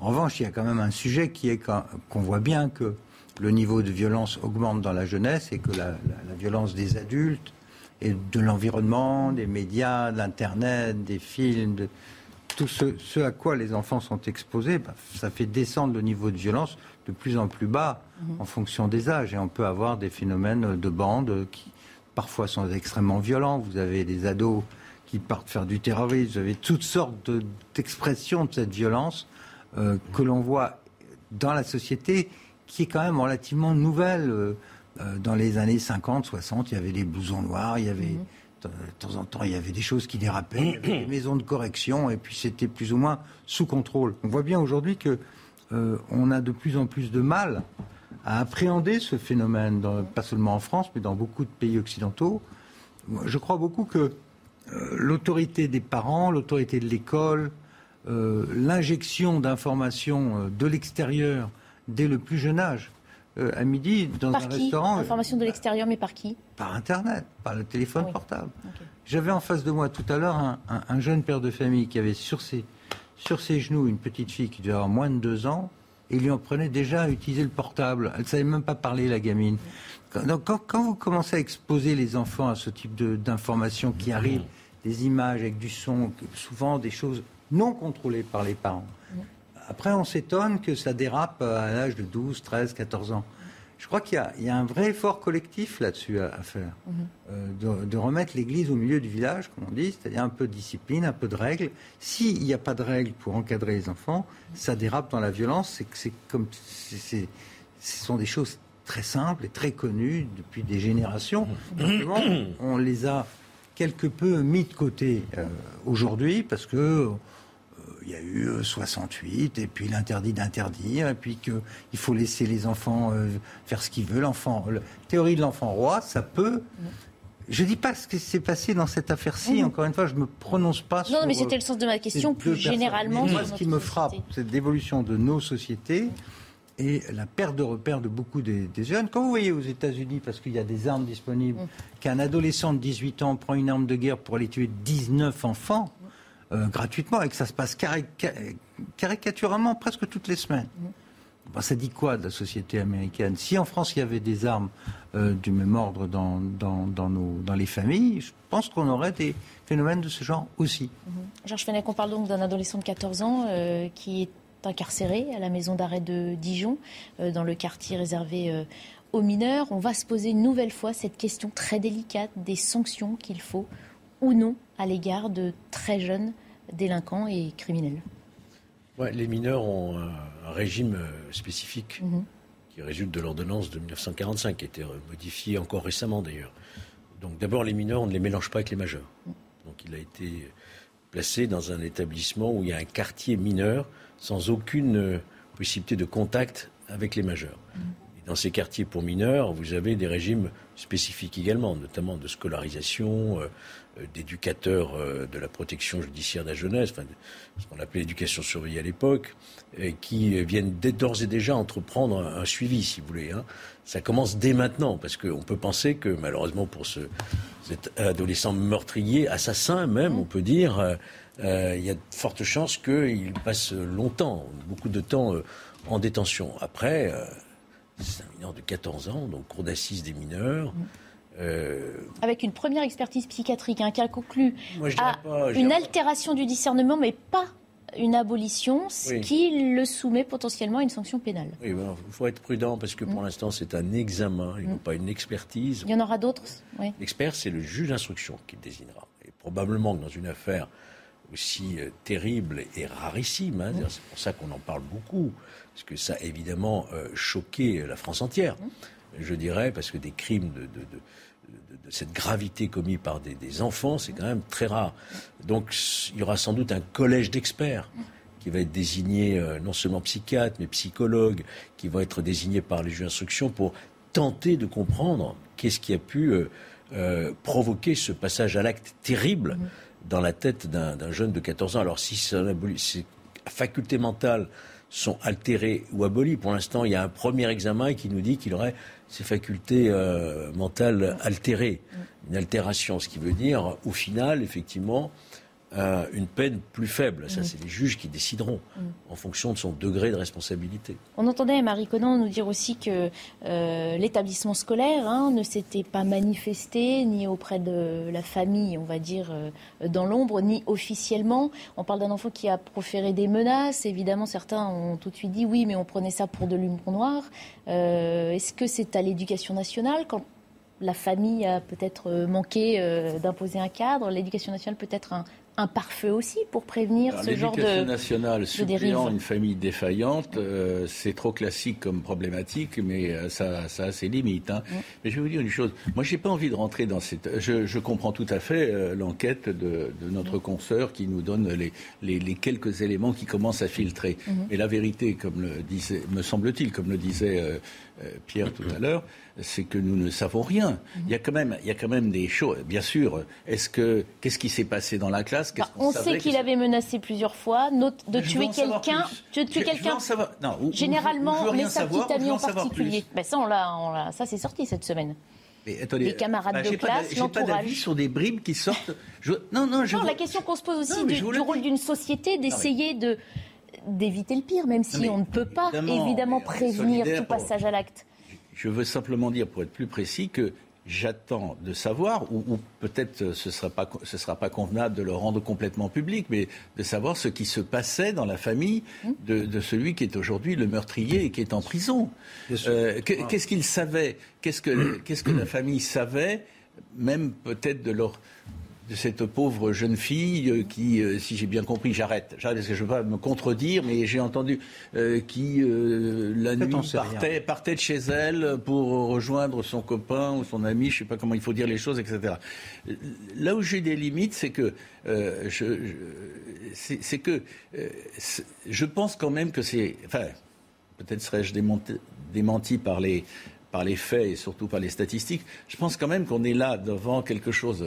En revanche, il y a quand même un sujet qui est qu'on voit bien que le niveau de violence augmente dans la jeunesse et que la, violence des adultes et de l'environnement, des médias, de l'Internet, des films, de, tout ce, à quoi les enfants sont exposés, bah, ça fait descendre le niveau de violence de plus en plus bas mhm. en fonction des âges. Et on peut avoir des phénomènes de bandes qui parfois sont extrêmement violents. Vous avez des ados qui partent faire du terrorisme. Vous avez toutes sortes d'expressions de, cette violence euh, que l'on voit dans la société qui est quand même relativement nouvelle. Euh, euh, dans les années 50, 60, il y avait des blousons noirs, il y avait... Mhm. De temps en temps, il y avait des choses qui dérapaient, il y avait des maisons de correction, et puis c'était plus ou moins sous contrôle. On voit bien aujourd'hui que euh, on a de plus en plus de mal à appréhender ce phénomène, pas seulement en France, mais dans beaucoup de pays occidentaux. Je crois beaucoup que euh, l'autorité des parents, l'autorité de l'école, euh, l'injection d'informations de l'extérieur dès le plus jeune âge, euh, à midi dans un restaurant. Euh, Information de l'extérieur, mais par qui Par Internet, par le téléphone portable. J'avais en face de moi tout à l'heure un, jeune père de famille qui avait sur ses, sur ses genoux une petite fille qui devait avoir moins de deux ans et il lui en prenait déjà à utiliser le portable. Elle ne savait même pas parler, la gamine. Donc, quand, vous commencez à exposer les enfants à ce type d'informations qui arrivent, des images avec du son, souvent des choses non contrôlées par les parents, après, on s'étonne que ça dérape à l'âge de 12, 13, 14 ans. Je crois qu'il y, a un vrai effort collectif là-dessus à, faire, mhm. euh, de, remettre l'Église au milieu du village, comme on dit, c'est-à-dire un peu de discipline, un peu de règles. S'il n'y a pas de règles pour encadrer les enfants, ça dérape dans la violence. C'est comme, ce sont des choses très simples et très connues depuis des générations. On les a quelque peu mis de côté euh, aujourd'hui parce que il y a eu 68, euh, et puis l'interdit d'interdire, et puis qu'il faut laisser les enfants euh, faire ce qu'ils veulent. L'enfant, la théorie de l'enfant roi, ça peut. Je ne dis pas ce qui s'est passé dans cette affaire-ci. Mhm. Encore une fois, je ne me prononce pas sur. Non, mais c'était le sens de ma question. Plus généralement, moi, ce qui me frappe, c'est l'évolution de nos sociétés et la perte de repères de beaucoup des, jeunes. Quand vous voyez aux États-Unis, parce qu'il y a des armes disponibles, mhm. qu'un adolescent de 18 ans prend une arme de guerre pour aller tuer 19 enfants, euh, gratuitement et que ça se passe caricaturalement presque toutes les semaines. ça dit quoi de la société américaine? Si en France il y avait des armes euh, du même ordre dans, dans, dans, nos, dans les familles, je pense qu'on aurait des phénomènes de ce genre aussi. Mm-hmm. Georges Fenech, on parle donc d'un adolescent de 14 ans euh, qui est incarcéré à la maison d'arrêt de Dijon, dans le quartier réservé aux mineurs. On va se poser une nouvelle fois cette question très délicate des sanctions qu'il faut ou non à l'égard de très jeunes délinquants et criminels. les mineurs ont un, régime euh, spécifique mhm. qui résulte de l'ordonnance de 1945, qui a été modifiée encore récemment d'ailleurs. Donc d'abord, les mineurs, on ne les mélange pas avec les majeurs. Mhm. Donc il a été placé dans un établissement où il y a un quartier mineur sans aucune euh, possibilité de contact avec les majeurs. Dans ces quartiers pour mineurs, vous avez des régimes spécifiques également, notamment de scolarisation, euh, euh, d'éducateurs euh, de la protection judiciaire de la jeunesse, enfin, ce qu'on appelait l'éducation surveillée à l'époque, qui viennent d'ores et déjà entreprendre un, suivi, si vous voulez. Hein. Ça commence dès maintenant, parce qu'on peut penser que malheureusement pour ce, cet adolescent meurtrier, assassin même, on peut dire, euh, il y a de fortes chances qu'il passe longtemps, beaucoup de temps en détention. Après, c'est un mineur de 14 ans, donc cour d'assises des mineurs. Euh, Avec une première expertise psychiatrique hein, qui a conclu à une altération du discernement, mais pas une abolition, ce qui le soumet potentiellement à une sanction pénale. Oui, il faut être prudent parce que pour mm. l'instant c'est un examen, et non mm. pas une expertise. Il y en aura d'autres L'expert, c'est le juge d'instruction qui le désignera. Et probablement que dans une affaire aussi euh, terrible et rarissime. Hein. C'est pour ça qu'on en parle beaucoup, parce que ça a évidemment euh, choqué la France entière, je dirais, parce que des crimes de, cette gravité commis par des, enfants, c'est quand même très rare. Donc il y aura sans doute un collège d'experts qui va être désigné euh, non seulement psychiatre, mais psychologue, qui va être désigné par les juges d'instruction pour tenter de comprendre qu'est-ce qui a pu provoquer ce passage à l'acte terrible dans la tête d'un jeune de 14 ans. Alors si ses facultés mentales sont altérées ou abolies, pour l'instant il y a un premier examen qui nous dit qu'il aurait ses facultés euh, mentales altérées, une altération, ce qui veut dire au final effectivement euh, une peine plus faible. Ça, mm. c'est les juges qui décideront mm. en fonction de son degré de responsabilité. On entendait Marie Conan nous dire aussi que euh, l'établissement scolaire hein, ne s'était pas manifesté ni auprès de la famille, on va dire, euh, dans l'ombre, ni officiellement. On parle d'un enfant qui a proféré des menaces. Évidemment, certains ont tout de suite dit oui, mais on prenait ça pour de l'humour noir. Est-ce que c'est à l'éducation nationale quand la famille a peut-être manqué d'imposer un cadre, l'éducation nationale peut être un, un pare-feu aussi pour prévenir ce genre de L'éducation nationale suppléant une famille défaillante, euh, c'est trop classique comme problématique, mais euh, ça, ça, a ses limites. Hein. Mais je vais vous dire une chose. Moi, j'ai pas envie de rentrer dans cette. Je, je comprends tout à fait euh, l'enquête de, de, notre consoeur qui nous donne les, les, les, quelques éléments qui commencent à filtrer. Mais la vérité, comme le disait, me semble-t-il, comme le disait Pierre tout à l'heure, c'est que nous ne savons rien. Il y a quand même, il y a quand même des choses. Bien sûr, est-ce que qu'est-ce qui s'est passé dans la classe? Bah, On sait qu'il avait menacé plusieurs fois de tuer quelqu'un, de tuer quelqu'un. Généralement, mais sa petite amie en particulier. Ben ça, on l'a, ça c'est sorti cette semaine. les camarades bah, de classe, l'entourage. sur des bribes qui sortent. Non, non, je non la question qu'on se pose aussi du, rôle d'une société d'essayer de d'éviter le pire, même si on ne peut pas évidemment prévenir tout passage à l'acte. Je veux simplement dire, pour être plus précis, que j'attends de savoir, ou, peut-être ce ne sera pas convenable de le rendre complètement public, mais de savoir ce qui se passait dans la famille de, celui qui est aujourd'hui le meurtrier et qui est en prison. Euh, qu'est-ce qu'il savait? Qu'est-ce que la famille savait même peut-être de leur de cette pauvre jeune fille euh, qui, euh, si j'ai bien compris, j'arrête, j'arrête parce que je ne veux pas me contredire, mais j'ai entendu euh, qui la nuit partait, partait, de chez elle pour rejoindre son copain ou son ami, je ne sais pas comment il faut dire les choses, etc. Là où j'ai des limites, c'est que je, c'est que je pense quand même que c'est, enfin, peut-être serais-je démenti, démenti par les par les faits et surtout par les statistiques, je pense quand même qu'on est là devant quelque chose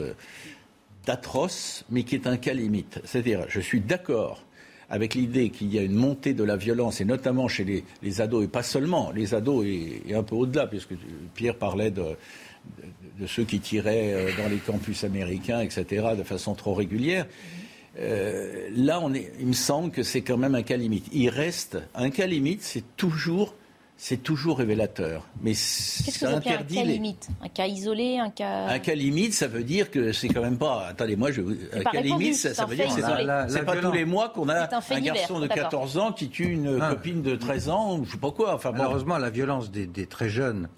d'atroce, mais qui est un cas limite. C'est-à-dire, je suis d'accord avec l'idée qu'il y a une montée de la violence, et notamment chez les, ados, et pas seulement, les ados et, un peu au-delà, puisque Pierre parlait de, ceux qui tiraient euh, dans les campus américains, etc., de façon trop régulière. Euh, là, on est, il me semble que c'est quand même un cas limite. Il reste un cas limite, c'est toujours c'est toujours révélateur. Mais Qu'est-ce que ça interdit un cas limite Un cas isolé Un cas. Un cas limite, ça veut dire que c'est quand même pas. Attendez, moi, je... un cas limite, ça, veut dire que c'est pas, tous les mois qu'on a un, garçon de 14 ans qui tue une copine de 13 ans, ou je sais pas quoi. Enfin, Malheureusement, la violence des, des très jeunes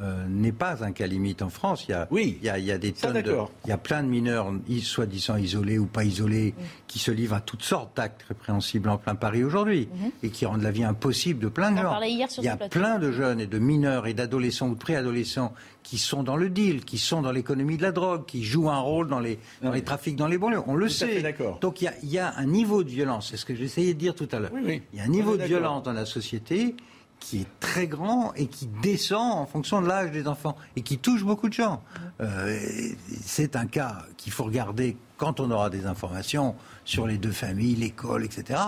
euh, n'est pas un cas limite en France. Il y a, oui, il y a, il y a des tonnes de, il y a plein de mineurs, soi-disant isolés ou pas isolés, qui se livrent à toutes sortes d'actes répréhensibles en plein Paris aujourd'hui mhm. et qui rendent la vie impossible de plein de gens. il y a plein de jeunes et de mineurs et d'adolescents ou de préadolescents qui sont dans le deal, qui sont dans l'économie de la drogue, qui jouent un rôle dans les, dans les trafics dans les banlieues. On le sait. Donc il y, a, il y, a, un niveau de violence, c'est ce que j'essayais de dire tout à l'heure. Il y a un niveau de violence dans la société qui est très grand et qui descend en fonction de l'âge des enfants et qui touche beaucoup de gens. Euh, c'est un cas qu'il faut regarder quand on aura des informations sur les deux familles, l'école, etc.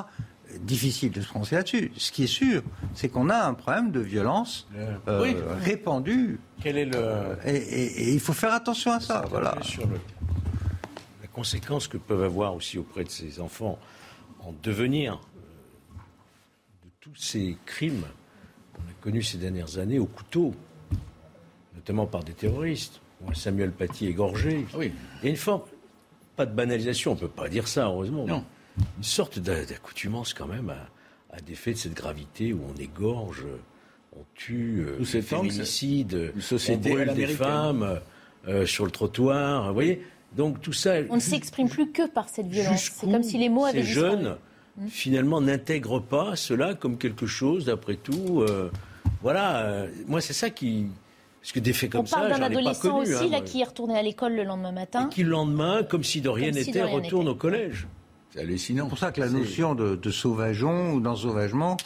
Difficile de se prononcer là-dessus. Ce qui est sûr, c'est qu'on a un problème de violence euh, répandu. Quel est le... et, il faut faire attention à ça. Voilà. Sur la conséquence que peuvent avoir aussi auprès de ces enfants en devenir euh, de tous ces crimes connu ces dernières années au couteau, notamment par des terroristes. Samuel Paty égorgé. Ah oui. Il y a une forme, pas de banalisation, on ne peut pas dire ça, heureusement. Non. Une sorte d'accoutumance quand même à, des faits de cette gravité où on égorge, on tue, euh, féminicide, on brûle des femmes euh, sur le trottoir. Vous voyez Donc tout ça. On ne s'exprime plus que par cette violence. C'est comme si les mots avaient ces jeunes, hmm. finalement, n'intègrent pas cela comme quelque chose, d'après tout. Euh, voilà, euh, moi c'est ça qui. Parce que des faits comme ça, On parle d'un adolescent aussi, hein, là, qui est retourné à l'école le lendemain matin. Et qui, le lendemain, comme si de rien n'était, retourne au collège. C'est hallucinant. C'est pour ça que la notion de, de sauvageon ou d'ensauvagement,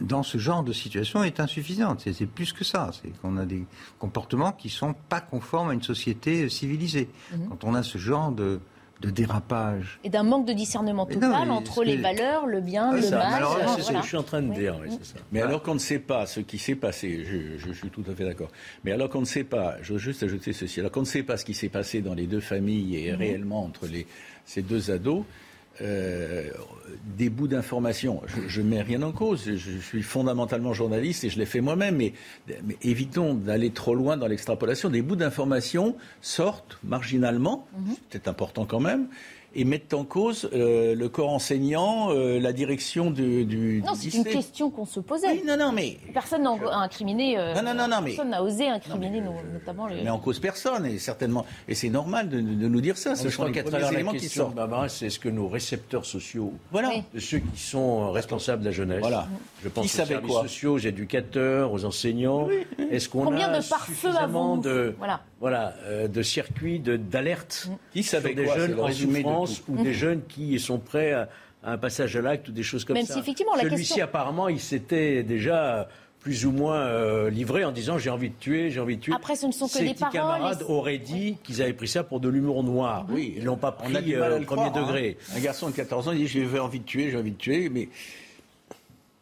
dans ce genre de situation est insuffisante. C'est plus que ça. C'est qu'on a des comportements qui sont pas conformes à une société civilisée. Mhm. Quand on a ce genre de, dérapage. Et d'un manque de discernement total entre les valeurs, le bien, le mal. C'est ce que je suis en train de dire. Mais alors qu'on ne sait pas ce qui s'est passé, je, suis tout à fait d'accord. Mais alors qu'on ne sait pas, je veux juste ajouter ceci, alors qu'on ne sait pas ce qui s'est passé dans les deux familles et mhm. réellement entre les, ces deux ados, euh, des bouts d'informations. Je ne mets rien en cause. Je, suis fondamentalement journaliste et je l'ai fait moi-même. Mais, évitons d'aller trop loin dans l'extrapolation. Des bouts d'informations sortent marginalement, mhm. c'est important quand même, et mettent en cause euh, le corps enseignant, euh, la direction du, du Non, c'est une question qu'on se posait. non, non, mais personne n'a incriminé. Euh, non, non, non, mais personne n'a osé incriminer, notamment les. Mais en cause personne, et certainement, et c'est normal de, nous dire ça. je crois a travers éléments qui sortent. c'est ce que nos récepteurs sociaux, voilà, de ceux qui sont responsables de la jeunesse. Voilà. Je pense aux services sociaux, aux éducateurs, aux enseignants. Est-ce qu'on a de suffisamment de voilà, voilà de circuits d'alerte qui savait des jeunes en souffrance ou des mhm. jeunes qui sont prêts à, un passage à l'acte ou des choses comme Même ça. Si effectivement, la Celui-ci, apparemment, il s'était déjà plus ou moins euh, livré en disant j'ai envie de tuer, j'ai envie de tuer. Après, ce ne sont que des paroles. camarades auraient dit qu'ils avaient pris ça pour de l'humour noir. Oui, ils l'ont pas pris euh, au premier hein. degré. Un garçon de 14 ans il dit j'ai envie de tuer, j'ai envie de tuer, mais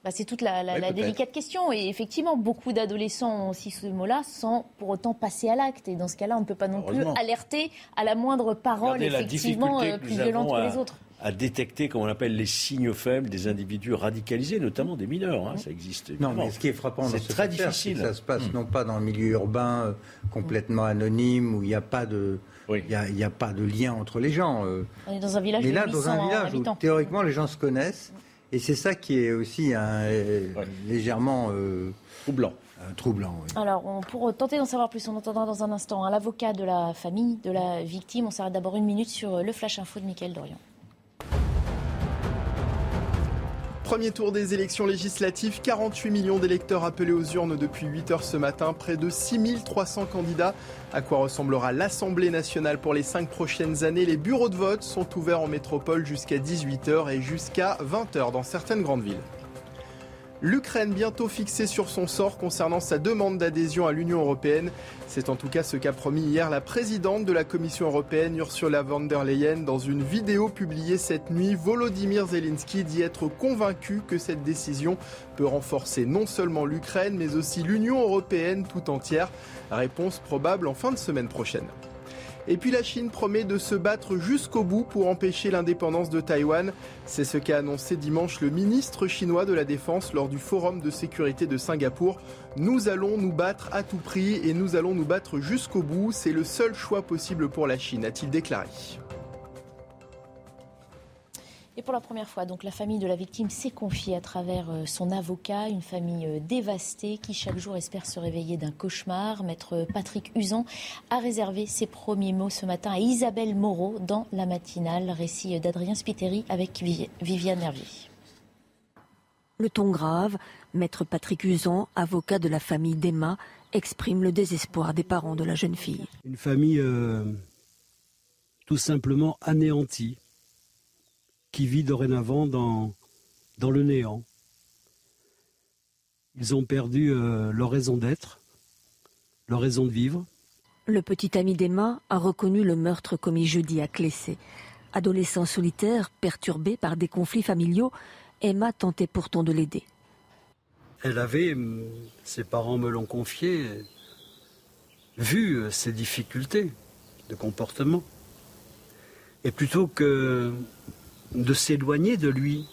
bah, c'est toute la, délicate question. Et effectivement, beaucoup d'adolescents ont aussi ce mot-là sans pour autant passer à l'acte. Et dans ce cas-là, on ne peut pas non plus alerter à la moindre parole, effectivement, euh, plus violente que les autres à détecter, comme on appelle, les signes faibles des individus radicalisés, notamment des mineurs. Hein, ça existe. Non, mais ce qui est frappant, c'est très difficile. Ça se passe hmm. non pas dans le milieu urbain euh, complètement anonyme où il n'y a pas de, il y a, pas de lien entre les gens. Euh. On est dans un village. Mais là, dans un village où théoriquement les gens se connaissent. Et c'est ça qui est aussi légèrement euh, troublant. troublant Alors, pour tenter d'en savoir plus, on entendra dans un instant hein, l'avocat de la famille de la victime. On s'arrête d'abord une minute sur le flash info de Mickaël Dorian. Premier tour des élections législatives, 48 millions d'électeurs appelés aux urnes depuis 8 heures ce matin, près de 6300 candidats. À quoi ressemblera l'Assemblée nationale pour les 5 prochaines années? Les bureaux de vote sont ouverts en métropole jusqu'à 18h et jusqu'à 20h dans certaines grandes villes. L'Ukraine bientôt fixée sur son sort concernant sa demande d'adhésion à l'Union européenne. C'est en tout cas ce qu'a promis hier la présidente de la Commission européenne, Ursula von der Leyen, dans une vidéo publiée cette nuit. Volodymyr Zelensky dit être convaincu que cette décision peut renforcer non seulement l'Ukraine, mais aussi l'Union européenne tout entière. Réponse probable en fin de semaine prochaine. Et puis la Chine promet de se battre jusqu'au bout pour empêcher l'indépendance de Taïwan. C'est ce qu'a annoncé dimanche le ministre chinois de la Défense lors du Forum de sécurité de Singapour. Nous allons nous battre à tout prix et nous allons nous battre jusqu'au bout. C'est le seul choix possible pour la Chine, a-t-il déclaré. Et pour la première fois, donc la famille de la victime s'est confiée à travers euh, son avocat, une famille euh, dévastée qui chaque jour espère se réveiller d'un cauchemar. Maître Patrick Usan a réservé ses premiers mots ce matin à Isabelle Moreau dans la matinale. Récit d'Adrien Spiteri avec Viviane Hervier. Le ton grave, Maître Patrick Usan, avocat de la famille d'Emma, exprime le désespoir des parents de la jeune fille. Une famille euh, tout simplement anéantie qui vit dorénavant dans, dans le néant. Ils ont perdu euh, leur raison d'être, leur raison de vivre. Le petit ami d'Emma a reconnu le meurtre commis jeudi à Clessé. Adolescent solitaire, perturbé par des conflits familiaux, Emma tentait pourtant de l'aider. Elle avait, ses parents me l'ont confié, vu ses difficultés de comportement. Et plutôt que de s'éloigner de lui.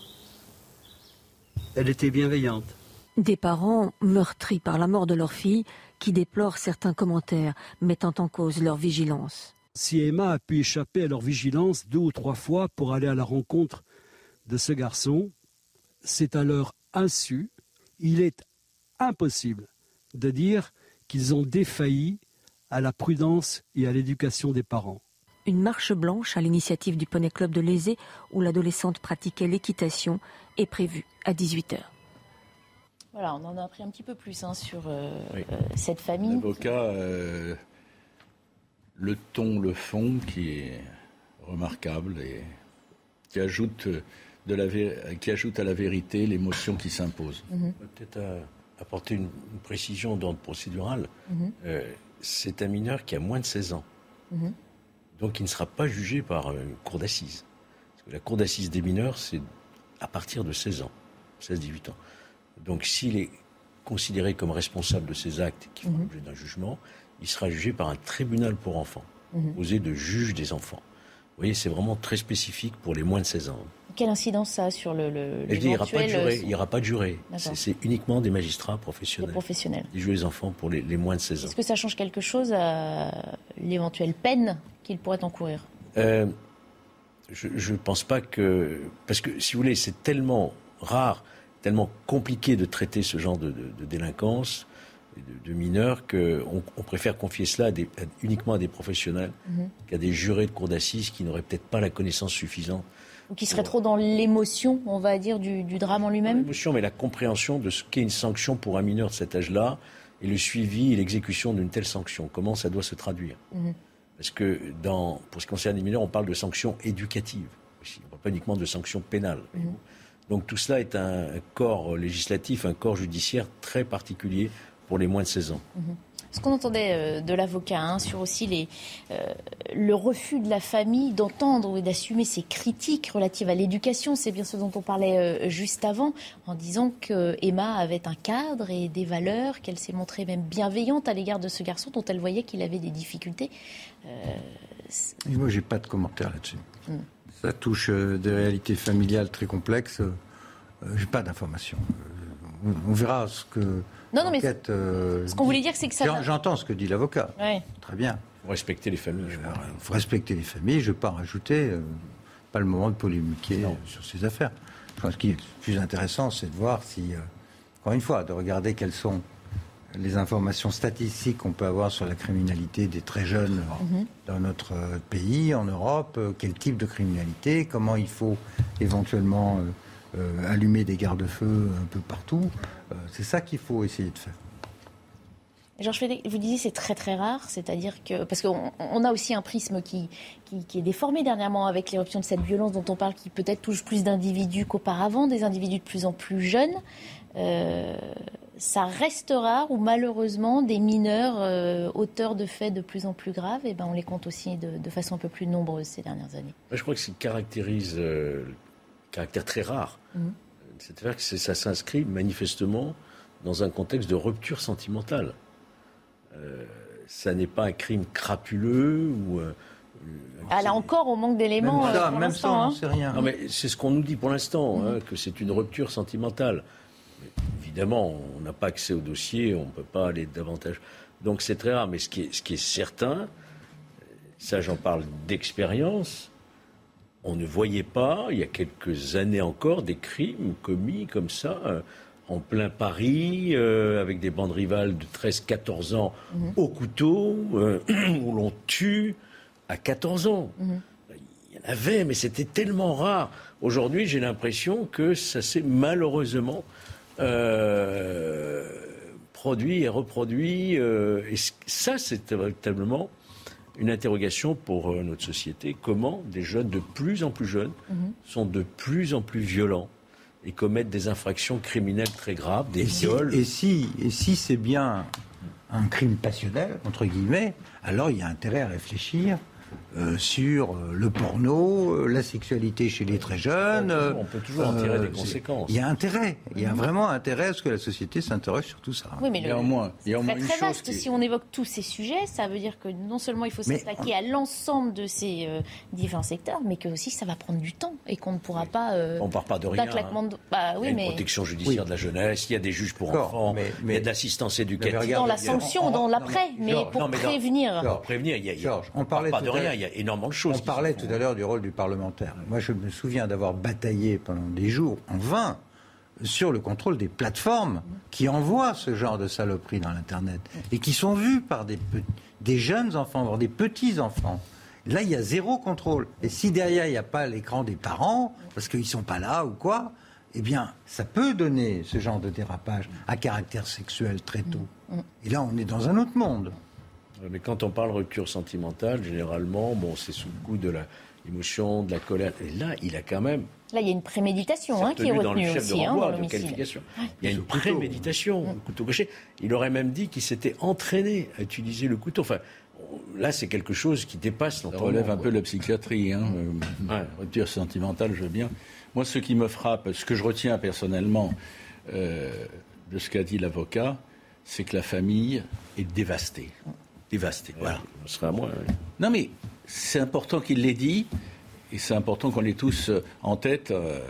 Elle était bienveillante. Des parents meurtris par la mort de leur fille qui déplorent certains commentaires mettant en cause leur vigilance. Si Emma a pu échapper à leur vigilance deux ou trois fois pour aller à la rencontre de ce garçon, c'est à leur insu. Il est impossible de dire qu'ils ont défailli à la prudence et à l'éducation des parents. Une marche blanche à l'initiative du Poney Club de Lézé où l'adolescente pratiquait l'équitation est prévue à 18h. Voilà, on en a appris un petit peu plus hein, sur euh, euh, cette famille. L'avocat, euh, le ton, le fond, qui est remarquable et qui ajoute, de la qui ajoute à la vérité l'émotion qui s'impose. Mhm. Peut-être apporter une, précision d'ordre procédural. Mhm. c'est un mineur qui a moins de 16 ans. Mhm. Donc il ne sera pas jugé par une cour d'assises. La cour d'assises des mineurs, c'est à partir de 16 ans, 16-18 ans. Donc s'il est considéré comme responsable de ces actes qui font mhm. l'objet d'un jugement, il sera jugé par un tribunal pour enfants, posé de juge des enfants. Vous voyez, c'est vraiment très spécifique pour les moins de 16 ans. Quelle incidence ça a sur le, le Il n'y aura, pas de juré. C'est uniquement des magistrats professionnels. Des professionnels. Ils jouent les enfants pour les, moins de 16 ans. Est-ce que ça change quelque chose à l'éventuelle peine qu'ils pourraient encourir? Euh, Je ne pense pas que... Parce que, si vous voulez, c'est tellement rare tellement compliqué de traiter ce genre de, délinquance, de, mineurs, qu'on on préfère confier cela uniquement à des professionnels mhm. qu'à des jurés de cour d'assises qui n'auraient peut-être pas la connaissance suffisante. Ou qui seraient trop dans l'émotion, on va dire, du, drame en lui-même L'émotion, mais la compréhension de ce qu'est une sanction pour un mineur de cet âge-là et le suivi et l'exécution d'une telle sanction. Comment ça doit se traduire mhm. Parce que dans, pour ce qui concerne les mineurs, on parle de sanctions éducatives. Aussi. On ne parle pas uniquement de sanctions pénales. Mhm. Donc tout cela est un corps législatif, un corps judiciaire très particulier pour les moins de 16 ans. Mhm. Ce qu'on entendait euh, de l'avocat hein, sur aussi les, euh, le refus de la famille d'entendre et d'assumer ses critiques relatives à l'éducation, c'est bien ce dont on parlait euh, juste avant, en disant que Emma avait un cadre et des valeurs, qu'elle s'est montrée même bienveillante à l'égard de ce garçon dont elle voyait qu'il avait des difficultés. moi, j'ai pas de commentaire là-dessus. Mm ça touche euh, des réalités familiales très complexes. Euh, j'ai pas d'informations. Euh, on, verra ce que. Non, non, mais ce qu'on voulait dire, c'est que ça. J'entends ce que dit l'avocat. Très bien. Il faut respecter les familles. Il faut respecter les familles. Je ne vais pas rajouter. pas le moment de polémiquer sur ces affaires. Je pense qu'il est plus intéressant, c'est de voir si, encore une fois, de regarder quelles sont les informations statistiques qu'on peut avoir sur la criminalité des très jeunes mhm. dans notre euh, pays, en Europe, euh, quel type de criminalité, comment il faut éventuellement euh, allumer des garde-feux un peu partout. C'est ça qu'il faut essayer de faire. Georges Félix, vous disiez c'est très très rare, c'est-à-dire que parce qu'on a aussi un prisme qui, qui, est déformé dernièrement avec l'éruption de cette violence dont on parle, qui peut-être touche plus d'individus qu'auparavant, des individus de plus en plus jeunes ça reste rare ou malheureusement des mineurs euh, auteurs de faits de plus en plus graves, et eh ben on les compte aussi de, façon un peu plus nombreuse ces dernières années. je crois que ce qui caractérise euh, le caractère très rare, mhm. C'est-à-dire que ça s'inscrit manifestement dans un contexte de rupture sentimentale. Euh, ça n'est pas un crime crapuleux ou ah, là encore, on manque d'éléments. Même ça, on hein. rien. c'est ce qu'on nous dit pour l'instant, hein, mhm. que c'est une rupture sentimentale évidemment, on n'a pas accès au dossier, on ne peut pas aller davantage. Donc c'est très rare. Mais ce qui est, ce qui est certain, ça j'en parle d'expérience, on ne voyait pas, il y a quelques années encore, des crimes commis comme ça, euh, en plein Paris, euh, avec des bandes rivales de 13-14 ans mhm. au couteau, euh, où l'on tue à 14 ans. Mhm. Il y en avait, mais c'était tellement rare. Aujourd'hui, j'ai l'impression que ça s'est malheureusement produit et reproduit. Et ça, c'est véritablement une interrogation pour euh, notre société. Comment des jeunes de plus en plus jeunes mhm. sont de plus en plus violents et commettent des infractions criminelles très graves, des viols. et si, et si c'est bien un crime passionnel, entre guillemets, alors il y a intérêt à réfléchir euh, sur euh, le porno, euh, la sexualité chez les très jeunes. On peut toujours en tirer des conséquences. Il y a intérêt, il y a vraiment intérêt à ce que la société s'interroge sur tout ça. Oui, mais il y a au moins, il y a au moins très, vaste. Si on évoque tous ces sujets, ça veut dire que non seulement il faut s'attaquer à l'ensemble de ces différents secteurs, mais que aussi ça va prendre du temps et qu'on ne pourra pas. on part pas de rien. Hein. Bah, oui, il y a une protection judiciaire de la jeunesse, il y a des juges pour enfants, mais, il y a de l'assistance éducative. Dans la sanction, dans l'après, mais pour prévenir. Pour prévenir, il y a, on parlait pas de rien, il y a énormément de choses. On parlait tout à l'heure du rôle du parlementaire. Moi, je me souviens d'avoir bataillé pendant des jours en vain sur le contrôle des plateformes qui envoient ce genre de saloperies dans l'Internet et qui sont vues par des, des jeunes enfants, voire des petits-enfants. Là, il y a zéro contrôle. Et si derrière, il n'y a pas l'écran des parents, parce qu'ils ne sont pas là ou quoi, eh bien, ça peut donner ce genre de dérapage à caractère sexuel très tôt. Mm. Et là, on est dans un autre monde. Mais quand on parle rupture sentimentale, généralement, bon, c'est sous le coup de l'émotion, de la colère. Et là, il a quand même. Là, il y a une préméditation hein, qui est retenue dans le chef aussi, de, hein, de qualification. Il y a une préméditation, mm. couteau gaucher. Il aurait même dit qu'il s'était entraîné à utiliser le couteau. Enfin, là, c'est quelque chose qui dépasse Ça relève un peu la psychiatrie. Hein. Euh, rupture sentimentale, je veux bien. Moi, ce qui me frappe, ce que je retiens personnellement euh, de ce qu'a dit l'avocat, c'est que la famille est dévastée. Dévastée, voilà. Ce sera à moi. Non, mais c'est important qu'il l'ait dit, et c'est important qu'on l'ait tous euh, en tête. Euh,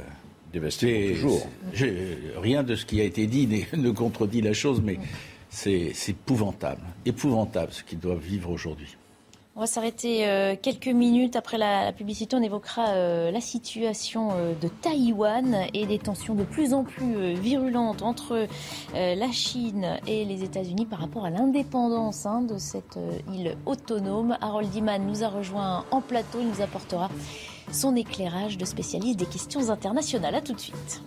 dévasté toujours. Rien de ce qui a été dit ne contredit la chose, mais c'est épouvantable, épouvantable ce qu'ils doivent vivre aujourd'hui. On va s'arrêter euh, quelques minutes après la, publicité. On évoquera euh, la situation euh, de Taïwan et des tensions de plus en plus virulentes entre la Chine et les États-Unis par rapport à l'indépendance hein, de cette île autonome. Harold Diman nous a rejoint en plateau. Il nous apportera son éclairage de spécialiste des questions internationales. A tout de suite.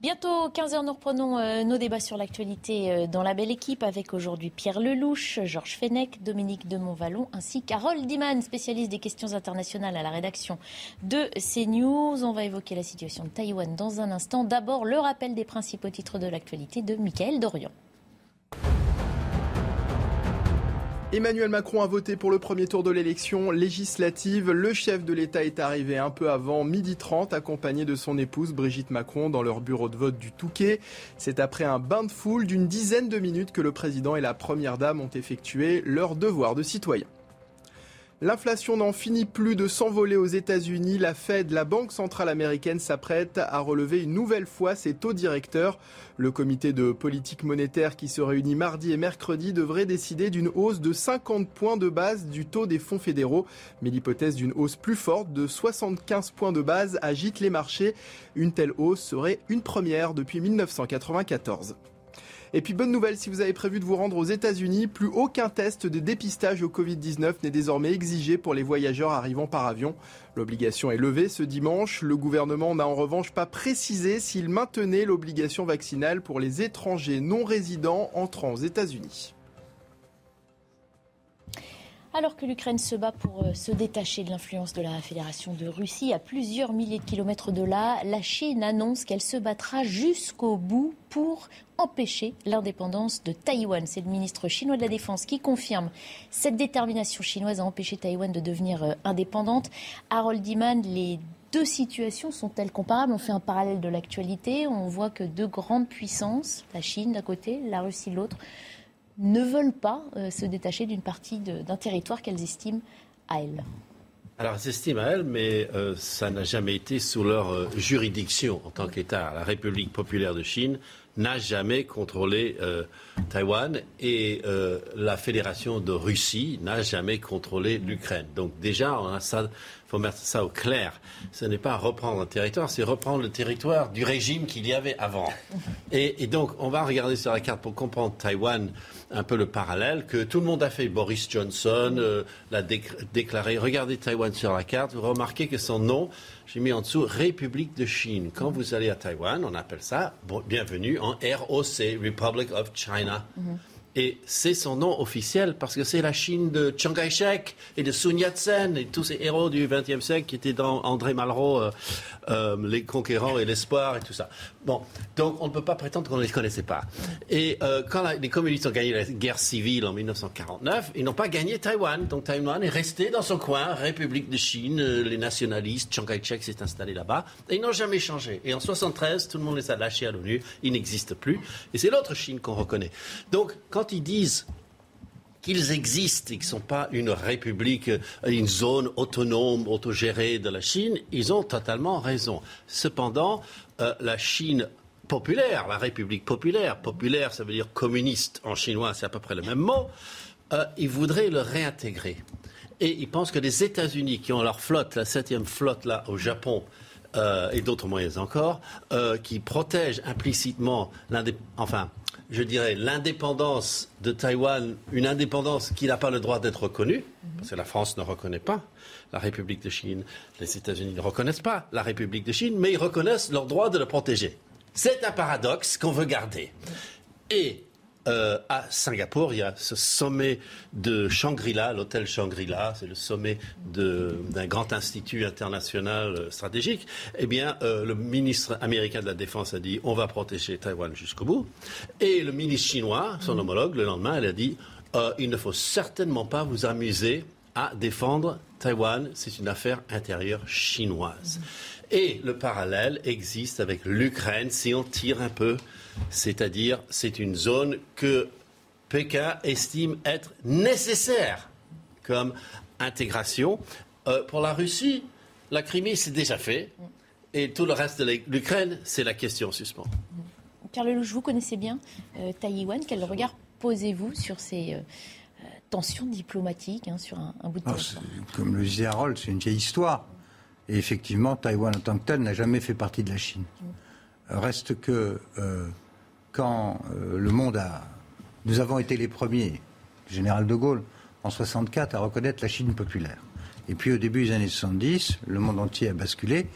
Bientôt 15h, nous reprenons euh, nos débats sur l'actualité euh, dans la belle équipe avec aujourd'hui Pierre Lelouch, Georges Fenech, Dominique de Montvalon ainsi qu'Harold Diman, spécialiste des questions internationales à la rédaction de CNews. On va évoquer la situation de Taïwan dans un instant. D'abord, le rappel des principaux titres de l'actualité de Michael Dorian. Emmanuel Macron a voté pour le premier tour de l'élection législative. Le chef de l'État est arrivé un peu avant midi 30, accompagné de son épouse Brigitte Macron dans leur bureau de vote du Touquet. C'est après un bain de foule d'une dizaine de minutes que le président et la première dame ont effectué leur devoir de citoyen. L'inflation n'en finit plus de s'envoler aux États-Unis. La Fed, la Banque centrale américaine, s'apprête à relever une nouvelle fois ses taux directeurs. Le comité de politique monétaire qui se réunit mardi et mercredi devrait décider d'une hausse de 50 points de base du taux des fonds fédéraux. Mais l'hypothèse d'une hausse plus forte de 75 points de base agite les marchés. Une telle hausse serait une première depuis 1994. Et puis bonne nouvelle, si vous avez prévu de vous rendre aux États-Unis, plus aucun test de dépistage au Covid-19 n'est désormais exigé pour les voyageurs arrivant par avion. L'obligation est levée ce dimanche. Le gouvernement n'a en revanche pas précisé s'il maintenait l'obligation vaccinale pour les étrangers non résidents entrant aux États-Unis. Alors que l'Ukraine se bat pour euh, se détacher de l'influence de la Fédération de Russie à plusieurs milliers de kilomètres de là, la Chine annonce qu'elle se battra jusqu'au bout pour empêcher l'indépendance de Taïwan. C'est le ministre chinois de la Défense qui confirme cette détermination chinoise à empêcher Taïwan de devenir euh, indépendante. Harold Diman, les deux situations sont-elles comparables? On fait un parallèle de l'actualité. On voit que deux grandes puissances, la Chine d'un côté, la Russie de l'autre, ne veulent pas euh, se détacher d'une partie d'un territoire qu'elles estiment à elles. Alors, elles estiment à elles, mais euh, ça n'a jamais été sous leur euh, juridiction en tant qu'État. La République populaire de Chine n'a jamais contrôlé Taïwan et la Fédération de Russie n'a jamais contrôlé l'Ukraine. Donc déjà, on a ça faut mettre ça au clair. Ce n'est pas reprendre un territoire, c'est reprendre le territoire du régime qu'il y avait avant. Et, donc, on va regarder sur la carte pour comprendre Taïwan un peu le parallèle que tout le monde a fait. Boris Johnson euh, l'a déclaré. Regardez Taïwan sur la carte, vous remarquez que son nom, j'ai mis en dessous République de Chine. Quand vous allez à Taïwan, on appelle ça bienvenue en ROC, Republic of China. Mm-hmm. Et c'est son nom officiel parce que c'est la Chine de Chiang Kai-shek et de Sun Yat-sen et tous ces héros du XXe siècle qui étaient dans André Malraux, euh, euh, Les Conquérants et l'Espoir et tout ça. Bon, donc on ne peut pas prétendre qu'on ne les connaissait pas. Et euh, quand les communistes ont gagné la guerre civile en 1949, ils n'ont pas gagné Taïwan. Donc Taïwan est resté dans son coin, République de Chine, les nationalistes, Chiang Kai-shek s'est installé là-bas. Et ils n'ont jamais changé. Et en 1973, tout le monde les a lâchés à l'ONU. Ils n'existent plus. Et c'est l'autre Chine qu'on reconnaît. Donc quand ils disent qu'ils existent et qu'ils ne sont pas une république, une zone autonome, autogérée de la Chine, ils ont totalement raison. Cependant, euh, la Chine populaire, la République populaire, populaire ça veut dire communiste en chinois, c'est à peu près le même mot, euh, ils voudraient le réintégrer. Et ils pensent que les États-Unis, qui ont leur flotte, la septième flotte là au Japon, euh, et d'autres moyens encore, qui protègent implicitement enfin, je dirais, l'indépendance de Taïwan, une indépendance qui n'a pas le droit d'être reconnue, parce que la France ne reconnaît pas la République de Chine, les États-Unis ne reconnaissent pas la République de Chine, mais ils reconnaissent leur droit de le protéger. C'est un paradoxe qu'on veut garder. Et euh, à Singapour, il y a ce sommet de Shangri-La, l'hôtel Shangri-La, c'est le sommet d'un grand institut international euh, stratégique. Eh bien, euh, le ministre américain de la Défense a dit on va protéger Taïwan jusqu'au bout. Et le ministre chinois, son homologue, le lendemain, elle a dit il ne faut certainement pas vous amuser à défendre Taïwan, c'est une affaire intérieure chinoise. Et le parallèle existe avec l'Ukraine si on tire un peu c'est-à-dire, c'est une zone que Pékin estime être nécessaire comme intégration. Euh, pour la Russie, la Crimée, c'est déjà fait. Et tout le reste de l'Ukraine, c'est la question suspens. Pierre Lelouch, vous connaissez bien euh, Taïwan. Quel regard posez-vous sur ces euh, tensions diplomatiques hein, sur un, bout de ah, territoire Comme le disait Harold, c'est une vieille histoire. Et effectivement, Taïwan en tant que tel n'a jamais fait partie de la Chine. Reste que quand euh, le monde a. Nous avons été les premiers, le général de Gaulle, en 64, à reconnaître la Chine populaire. Et puis au début des années 70, le monde entier a basculé.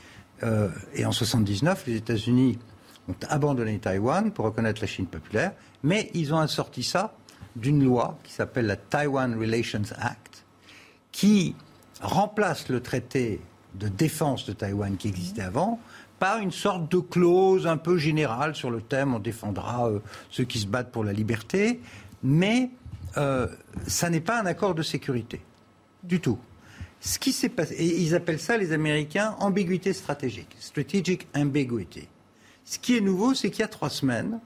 Euh, et en 79, les États-Unis ont abandonné Taïwan pour reconnaître la Chine populaire, mais ils ont assorti ça d'une loi qui s'appelle la Taiwan Relations Act, qui remplace le traité de défense de Taïwan qui existait avant pas une sorte de clause un peu générale sur le thème on défendra euh, ceux qui se battent pour la liberté, mais euh, ça n'est pas un accord de sécurité du tout. Ce qui s'est passé, ils appellent ça les Américains ambiguïté stratégique, strategic ambiguity. Ce qui est nouveau, c'est qu'il y a trois semaines,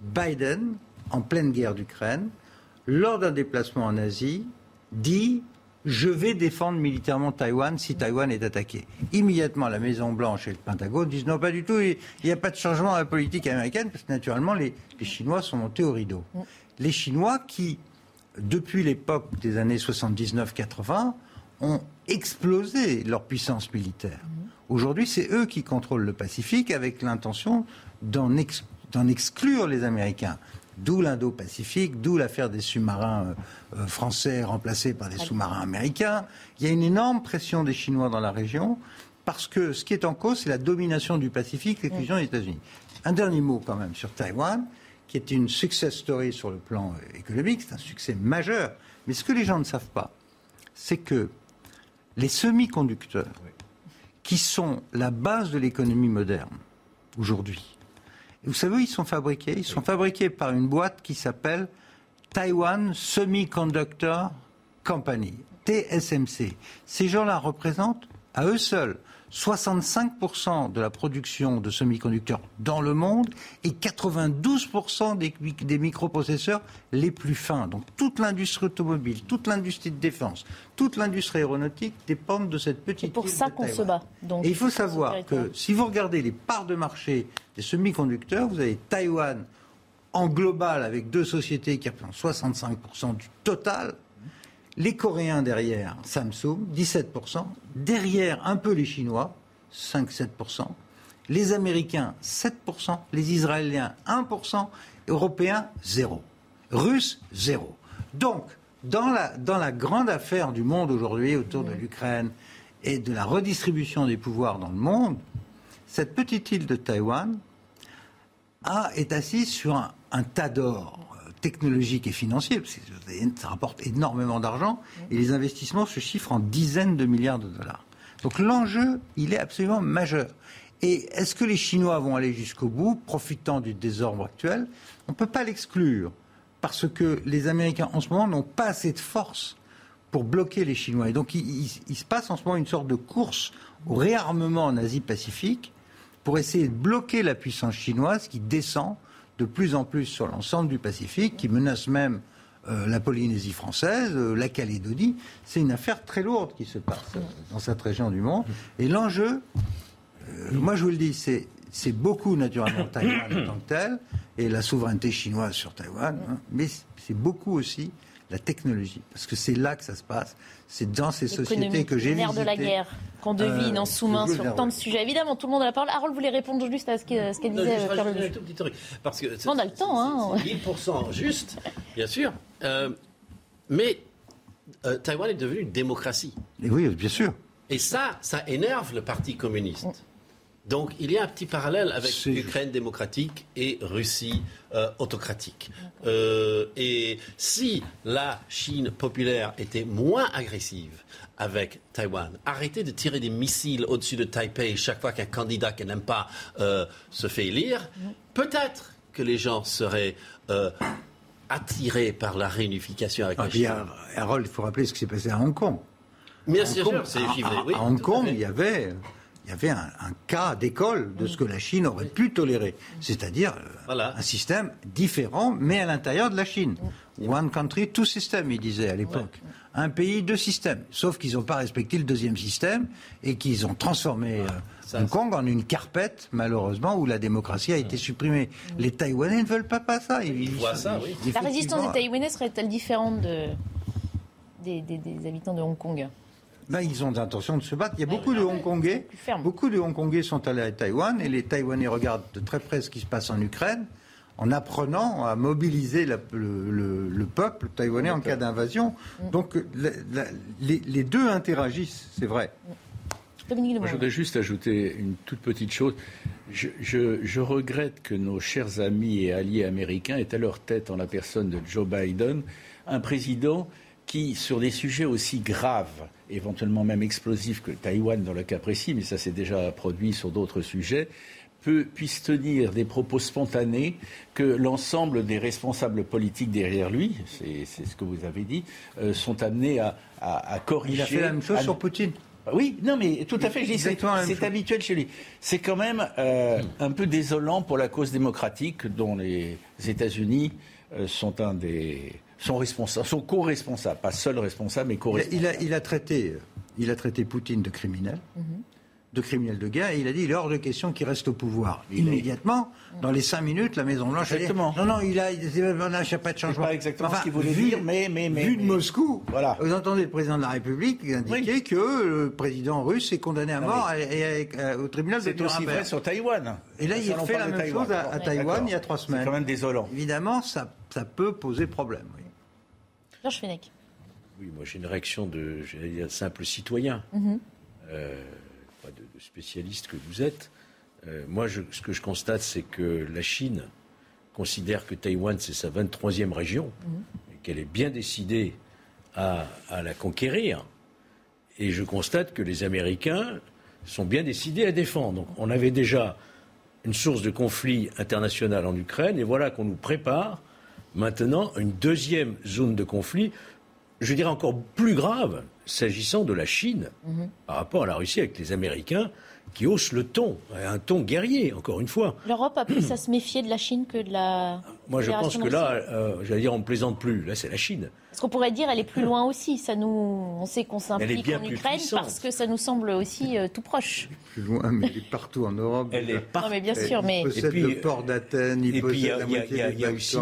Biden, en pleine guerre d'Ukraine, lors d'un déplacement en Asie, dit je vais défendre militairement Taïwan si Taïwan est attaqué. Immédiatement, la Maison-Blanche et le Pentagone disent non, pas du tout, il n'y a pas de changement dans la politique américaine, parce que naturellement, les, Chinois sont montés au rideau. Mm. Les Chinois qui, depuis l'époque des années 79-80, ont explosé leur puissance militaire. Mm. Aujourd'hui, c'est eux qui contrôlent le Pacifique avec l'intention d'en exclure les Américains d'où l'Indo-Pacifique, d'où l'affaire des sous-marins euh, euh, français remplacés par des sous-marins américains. Il y a une énorme pression des Chinois dans la région parce que ce qui est en cause, c'est la domination du Pacifique, l'exclusion des États-Unis. Un dernier mot quand même sur Taïwan, qui est une success story sur le plan euh, économique, c'est un succès majeur. Mais ce que les gens ne savent pas, c'est que les semi-conducteurs, qui sont la base de l'économie moderne aujourd'hui, vous savez où ils sont fabriqués? Ils sont fabriqués par une boîte qui s'appelle Taiwan Semiconductor Company, TSMC. Ces gens-là représentent à eux seuls 65% de la production de semi-conducteurs dans le monde et 92% des, microprocesseurs les plus fins. Donc toute l'industrie automobile, toute l'industrie de défense, toute l'industrie aéronautique dépendent de cette petite. C'est pour ça qu'on se bat. et il faut savoir que si vous regardez les parts de marché des semi-conducteurs, vous avez Taïwan en global avec deux sociétés qui représentent 65% du total les Coréens derrière, Samsung, 17%. Derrière, un peu les Chinois, 5-7%. Les Américains, 7%. Les Israéliens, 1%. Européens, 0. Russes, 0. Donc, dans la, dans la grande affaire du monde aujourd'hui autour de l'Ukraine et de la redistribution des pouvoirs dans le monde, cette petite île de Taïwan a, est assise sur un tas d'or technologique et financier, parce que ça rapporte énormément d'argent, et les investissements se chiffrent en dizaines de milliards de dollars. Donc l'enjeu, il est absolument majeur. Et est-ce que les Chinois vont aller jusqu'au bout, profitant du désordre actuel? On ne peut pas l'exclure, parce que les Américains en ce moment n'ont pas assez de force pour bloquer les Chinois. Et donc il, il se passe en ce moment une sorte de course au réarmement en Asie-Pacifique pour essayer de bloquer la puissance chinoise qui descend de plus en plus sur l'ensemble du Pacifique, qui menace même euh, la Polynésie française, euh, la Calédonie. C'est une affaire très lourde qui se passe euh, dans cette région du monde. Et l'enjeu, moi je vous le dis, c'est, beaucoup naturellement Taïwan en tant que tel, et la souveraineté chinoise sur Taïwan, hein, mais c'est beaucoup aussi la technologie. Parce que c'est là que ça se passe. C'est dans ces sociétés que j'ai visitées. de la guerre qu'on devine en sous-main sur tant de sujets. Évidemment, tout le monde a la parole. Harold voulait répondre juste à ce qu'elle disait Pierre Un tout petit truc. Parce que on a le temps. Hein. 10% juste, bien sûr. Euh, mais euh, Taïwan est devenu une démocratie. Et oui, bien sûr. Et ça, ça énerve le Parti communiste. Donc il y a un petit parallèle avec l'Ukraine démocratique et Russie euh, autocratique. Euh, et si la Chine populaire était moins agressive avec Taïwan, arrêtez de tirer des missiles au-dessus de Taipei chaque fois qu'un candidat qu'elle n'aime pas euh, se fait élire, peut-être que les gens seraient attirés par la réunification avec ah, la Chine. Harold, il faut rappeler ce qui s'est passé à Hong Kong. Bien sûr, c'est. Oui, à Hong Kong, il y avait il y avait un, cas d'école de ce que la Chine aurait pu tolérer, c'est-à-dire euh, un système différent, mais à l'intérieur de la Chine. One country, two system, il disait à l'époque. Un pays, deux systèmes. Sauf qu'ils n'ont pas respecté le deuxième système et qu'ils ont transformé euh, Hong Kong en une carpette, malheureusement, où la démocratie a été supprimée. Les Taïwanais ne veulent pas, pas ça. Ils, voient ça, oui. La résistance des Taïwanais serait-elle différente de, des habitants de Hong Kong? Ben, ils ont l'intention de se battre. Il y a beaucoup de Hongkongais, beaucoup de Hongkongais sont allés à Taïwan et les Taïwanais regardent de très près ce qui se passe en Ukraine en apprenant à mobiliser le, peuple taïwanais en cas d'invasion. Mm. Donc les, deux interagissent, c'est vrai. je voudrais juste ajouter une toute petite chose. Je, je, regrette que nos chers amis et alliés américains aient à leur tête, en la personne de Joe Biden, un président qui, sur des sujets aussi graves, éventuellement même explosifs que Taïwan dans le cas précis, mais ça s'est déjà produit sur d'autres sujets, peut, puisse tenir des propos spontanés que l'ensemble des responsables politiques derrière lui, c'est ce que vous avez dit, euh, sont amenés à, corriger. Il a fait la même chose sur Poutine. Oui, non, mais tout à fait, c'est habituel chez lui. C'est quand même euh, un peu désolant pour la cause démocratique dont les États-Unis euh, sont un des sont responsables, sont co-responsables, pas seuls responsables, mais co-responsables. Il a, traité, il a traité Poutine de criminel. Mhm. de criminel de guerre, et il a dit il est hors de question qu'il reste au pouvoir. Immédiatement, dans les cinq minutes, la Maison Blanche exactement. a dit non, non, il a, il a pas de changement. Pas exactement ce qu'il voulait dire, mais, mais, mais vu de Moscou, voilà. Vous entendez le président de la République indiquer que le président russe est condamné à mort et, au tribunal de C'est aussi vrai sur Taïwan. Et là, il fait la même chose à, Taïwan il y a trois semaines. C'est quand même désolant. Évidemment, ça, ça peut poser problème. Georges Fenech. Oui, moi j'ai une réaction de simple citoyen, mhm. euh, pas de, spécialiste que vous êtes. Euh, moi, ce que je constate, c'est que la Chine considère que Taïwan, c'est sa 23e région, mhm. et qu'elle est bien décidée à, la conquérir. Et je constate que les Américains sont bien décidés à défendre. Donc, on avait déjà une source de conflit international en Ukraine, et voilà qu'on nous prépare maintenant une deuxième zone de conflit, je dirais encore plus grave, s'agissant de la Chine mhm. par rapport à la Russie avec les Américains qui haussent le ton, un ton guerrier, encore une fois. L'Europe a plus à se méfier de la Chine que de la. Moi, je pense que là, euh, j'allais dire, on ne plaisante plus. Là, c'est la Chine. Parce qu'on pourrait dire, elle est plus loin aussi. Ça nous, on sait qu'on s'implique en Ukraine parce que ça nous semble aussi euh, tout proche. plus loin, mais elle est partout en Europe. Elle est partout. Non, mais bien sûr, mais. Il possède le port d'Athènes, il possède la moitié des aussi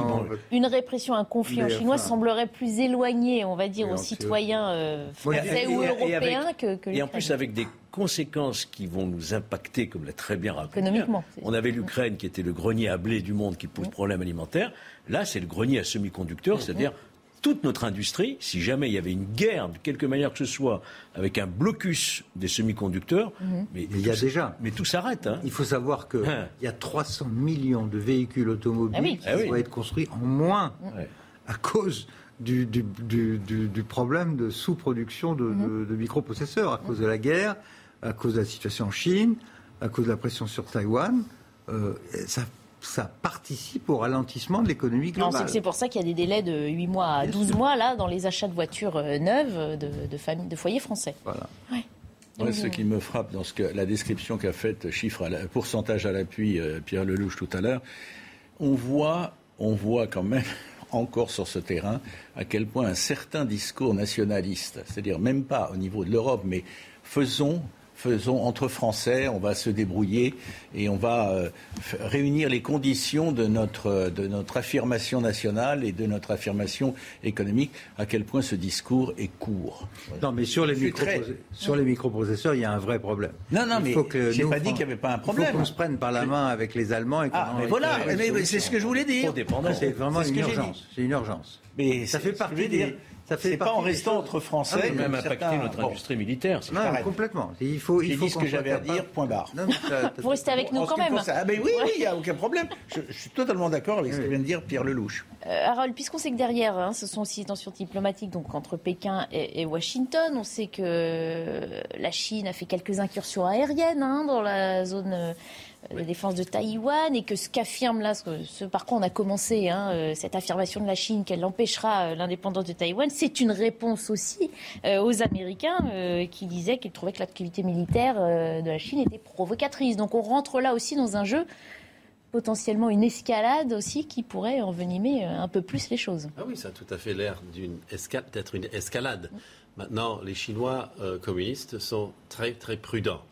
Une répression, un conflit en chinois semblerait plus éloigné, on va dire, aux citoyens euh, français ou européens que, que Et en plus, avec des conséquences qui vont nous impacter, comme l'a très bien rappelé. Économiquement. On avait l'Ukraine qui était le grenier à blé du monde qui pose problème alimentaire. Là, c'est le grenier à semi-conducteurs, c'est-à-dire toute notre industrie, si jamais il y avait une guerre de quelque manière que ce soit, avec un blocus des semi-conducteurs, mhm. mais, il y a déjà. Mais tout s'arrête. Hein. Il faut savoir qu'il hein. y a 300 millions de véhicules automobiles ah qui ah vont être construits en moins à cause du, du, problème de sous-production de, mhm. de, microprocesseurs, à cause de la guerre, à cause de la situation en Chine, à cause de la pression sur Taïwan. Euh, ça ça participe au ralentissement de l'économie globale. C'est pour ça qu'il y a des délais de 8 mois à 12 mois là, dans les achats de voitures euh, neuves de, de, de foyers français. Voilà. ce qui me frappe dans ce que, la description qu'a faite, chiffre à pourcentage à l'appui, euh, Pierre Lelouch tout à l'heure, on voit, on voit quand même encore sur ce terrain à quel point un certain discours nationaliste, c'est-à-dire même pas au niveau de l'Europe, mais faisons faisons entre Français, on va se débrouiller et on va euh, réunir les conditions de notre, de notre affirmation nationale et de notre affirmation économique. À quel point ce discours est court. Non, mais sur les, sur les microprocesseurs, il y a un vrai problème. Non, non, mais je n'ai pas dit qu'il n'y avait pas un problème. Il faut qu'on se prenne par la main avec les Allemands. Et ah, mais voilà, c'est ce que je voulais dire. C'est vraiment une urgence. C'est une urgence. Mais ça fait partie des ça fait pas en restant entre Français. Ah, même impacter notre industrie militaire. Non, complètement. Il faut, il faut dit ce que j'avais à dire, point barre. Vous restez avec nous quand même. Ah, mais oui, oui, il n'y a aucun problème. Je, suis totalement d'accord avec ce que vient de dire Pierre Lelouch. Euh, Harold, puisqu'on sait que derrière, hein, ce sont aussi des tensions diplomatiques donc entre Pékin et, Washington. On sait que la Chine a fait quelques incursions aériennes hein, dans la zone euh, la défense de Taïwan et que ce qu'affirme là, ce, par quoi on a commencé, hein, euh, cette affirmation de la Chine qu'elle empêchera euh, l'indépendance de Taïwan, c'est une réponse aussi euh, aux Américains qui disaient qu'ils trouvaient que l'activité militaire de la Chine était provocatrice. Donc on rentre là aussi dans un jeu potentiellement une escalade aussi qui pourrait envenimer un peu plus les choses. Ah oui, ça a tout à fait l'air d'une escalade, une escalade. Maintenant, les Chinois communistes sont très très prudents.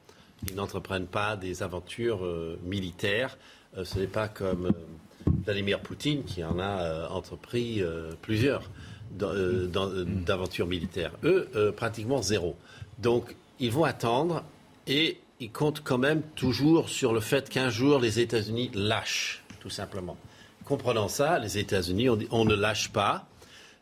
Ils n'entreprennent pas des aventures euh, militaires. Euh, ce n'est pas comme euh, Vladimir Poutine qui en a entrepris plusieurs d'aventures militaires. Eux, pratiquement zéro. Donc, ils vont attendre et ils comptent quand même toujours sur le fait qu'un jour les États-Unis lâchent, tout simplement. Comprenant ça, les États-Unis on ne lâche pas,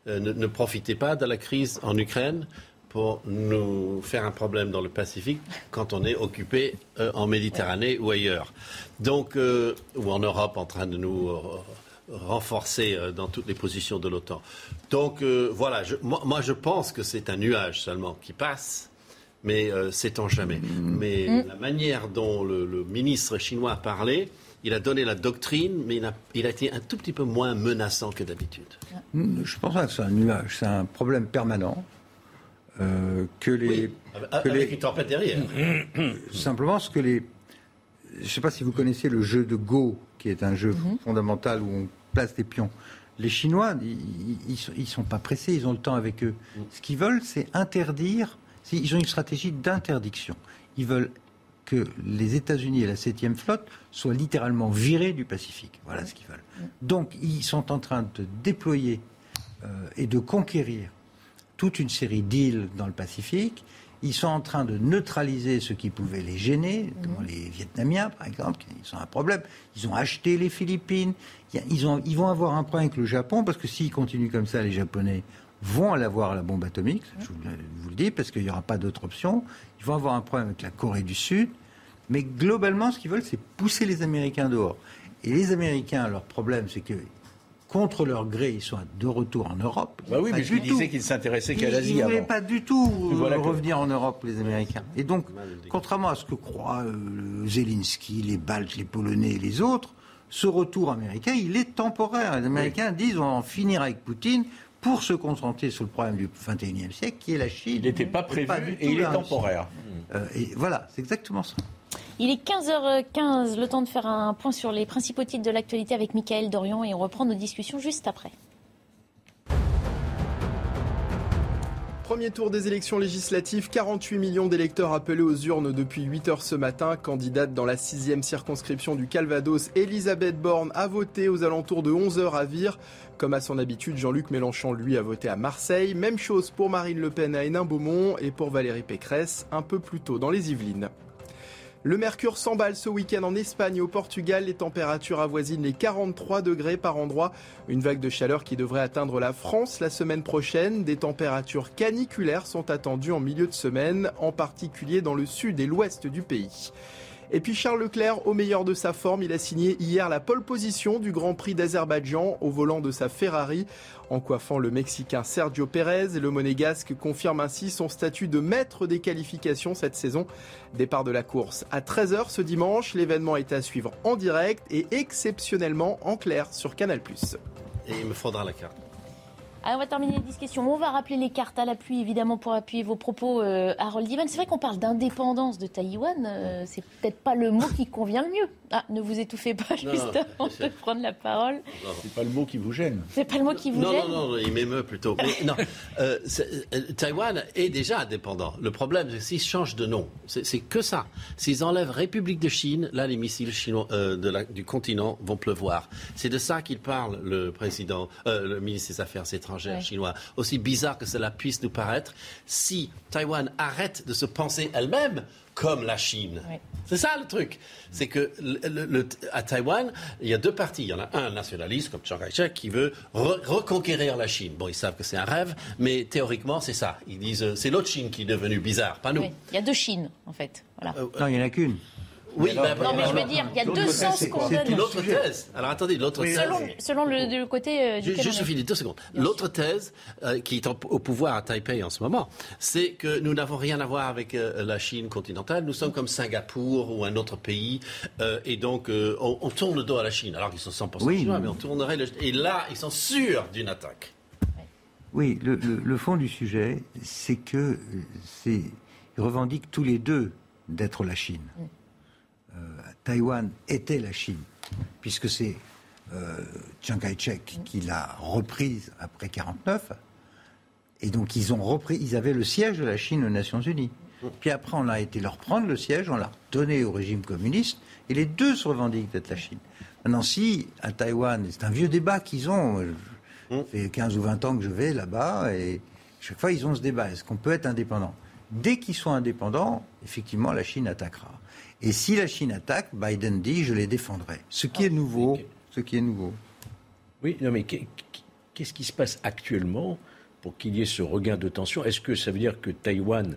ne, profitez pas de la crise en Ukraine pour nous faire un problème dans le Pacifique quand on est occupé euh, en Méditerranée ou ailleurs. Donc, euh, ou en Europe en train de nous euh, renforcer dans toutes les positions de l'OTAN. Donc, voilà, moi, je pense que c'est un nuage seulement qui passe. Mais c'est en jamais. Mm. Mais mm. la manière dont le, ministre chinois a parlé, il a donné la doctrine, mais il a, il a été un tout petit peu moins menaçant que d'habitude. Je pense pas que c'est un nuage, c'est un problème permanent. Euh, que les. avec les, une tempête derrière. simplement, ce que les. Je ne sais pas si vous connaissez le jeu de Go, qui est un jeu mhm. fondamental où on place des pions. Les Chinois, ils ne sont pas pressés, ils ont le temps avec eux. Mm. Ce qu'ils veulent, c'est interdire. Ils ont une stratégie d'interdiction. Ils veulent que les États-Unis et la 7e flotte soient littéralement virés du Pacifique. Voilà ce qu'ils veulent. Mm. Donc, ils sont en train de déployer euh, et de conquérir toute une série d'îles dans le Pacifique. Ils sont en train de neutraliser ce qui pouvait les gêner, notamment mhm. les Vietnamiens, par exemple, qui ont un problème. Ils ont acheté les Philippines. Ils, ont, ils vont avoir un problème avec le Japon, parce que s'ils continuent comme ça, les Japonais vont aller avoir la bombe atomique, je vous, le dis, parce qu'il n'y aura pas d'autre option. Ils vont avoir un problème avec la Corée du Sud. Mais globalement, ce qu'ils veulent, c'est pousser les Américains dehors. Et les Américains, leur problème, c'est que contre leur gré, ils sont de retour en Europe. Bah oui, mais je disais qu'ils s'intéressaient qu'à l'Asie. Ils ne voulaient pas du tout euh, revenir en Europe, les Américains. Et donc, contrairement à ce que croient euh, Zelensky, les Baltes, les Polonais et les autres, ce retour américain, il est temporaire. Les Américains disent on va en finir avec Poutine pour se concentrer sur le problème du 21e siècle, qui est la Chine. Il n'était pas prévu et il est temporaire. Euh, et voilà, c'est exactement ça. Il est 15h15, le temps de faire un point sur les principaux titres de l'actualité avec Michael Dorian et on reprend nos discussions juste après. Premier tour des élections législatives, 48 millions d'électeurs appelés aux urnes depuis 8 heures ce matin. Candidate dans la sixième circonscription du Calvados, Elisabeth Borne a voté aux alentours de 11 heures à Vire. Comme à son habitude, Jean-Luc Mélenchon, lui, a voté à Marseille. Même chose pour Marine Le Pen à Hénin-Beaumont et pour Valérie Pécresse un peu plus tôt dans les Yvelines. Le mercure s'emballe ce week-end en Espagne et au Portugal. Les températures avoisinent les 43 degrés par endroit. Une vague de chaleur qui devrait atteindre la France la semaine prochaine. Des températures caniculaires sont attendues en milieu de semaine, en particulier dans le sud et l'ouest du pays. Et puis Charles Leclerc, au meilleur de sa forme, il a signé hier la pole position du Grand Prix d'Azerbaïdjan au volant de sa Ferrari. En coiffant le Mexicain Sergio Pérez, le Monégasque confirme ainsi son statut de maître des qualifications cette saison. Départ de la course à 13h ce dimanche. L'événement est à suivre en direct et exceptionnellement en clair sur Canal+. Et il me faudra la carte. On va terminer la discussion. On va rappeler les cartes à l'appui, évidemment, pour appuyer vos propos, euh, Harold Ivan. C'est vrai qu'on parle d'indépendance de Taïwan. Euh, c'est peut-être pas le mot qui convient le mieux. Ah, ne vous étouffez pas juste avant de prendre la parole. C'est pas le mot qui vous gêne. C'est pas le mot qui vous non, gêne. Non, non, il m'émeut plutôt. non, euh, Taïwan est déjà indépendant. Le problème, c'est s'ils changent de nom. C'est que ça. S'ils enlèvent République de Chine, là, les missiles chinois, de la, du continent vont pleuvoir. C'est de ça qu'il parle, le président, le ministre des Affaires étrangères chinois. Aussi bizarre que cela puisse nous paraître, si Taïwan arrête de se penser elle-même comme la Chine. C'est ça le truc. C'est que le, à Taïwan, il y a deux partis. Il y en a un nationaliste, comme Chiang Kai-shek, qui veut reconquérir la Chine. Bon, ils savent que c'est un rêve, mais théoriquement, c'est ça. Ils disent euh, c'est l'autre Chine qui est devenue bizarre, pas nous. Il y a deux Chines, en fait. Voilà. Euh, non, il n'y en a qu'une. Oui, mais non, mais je veux dire, il y a deux sens qu'on donne. L'autre thèse. Alors attendez, l'autre thèse. Selon, le, côté. Euh, du juste finis deux secondes. L'autre thèse euh, qui est au pouvoir à Taipei en ce moment, c'est que nous n'avons rien à voir avec euh, la Chine continentale. Nous sommes comme Singapour ou un autre pays, et donc on, tourne le dos à la Chine. Alors qu'ils sont 100% chinois, mais on tournerait le. Et là, ils sont sûrs d'une attaque. Oui, le, fond du sujet, c'est que ils revendiquent tous les deux d'être la Chine. Mm. Euh, Taïwan était la Chine, puisque c'est euh, Chiang Kai-shek qui l'a reprise après 49. Et donc ils ont repris, ils avaient le siège de la Chine aux Nations Unies. Puis après, on a été leur prendre le siège, on l'a donné au régime communiste, et les deux se revendiquent d'être la Chine. Maintenant, si à Taïwan, c'est un vieux débat qu'ils ont, ça fait 15 ou 20 ans que je vais là-bas, et chaque fois ils ont ce débat, est-ce qu'on peut être indépendant? Dès qu'ils sont indépendants, effectivement, la Chine attaquera. Et si la Chine attaque, Biden dit je les défendrai. Ce qui est ah, nouveau. Ce qui est nouveau. Oui, non, mais qu'est-ce qui se passe actuellement pour qu'il y ait ce regain de tension? Est-ce que ça veut dire que Taïwan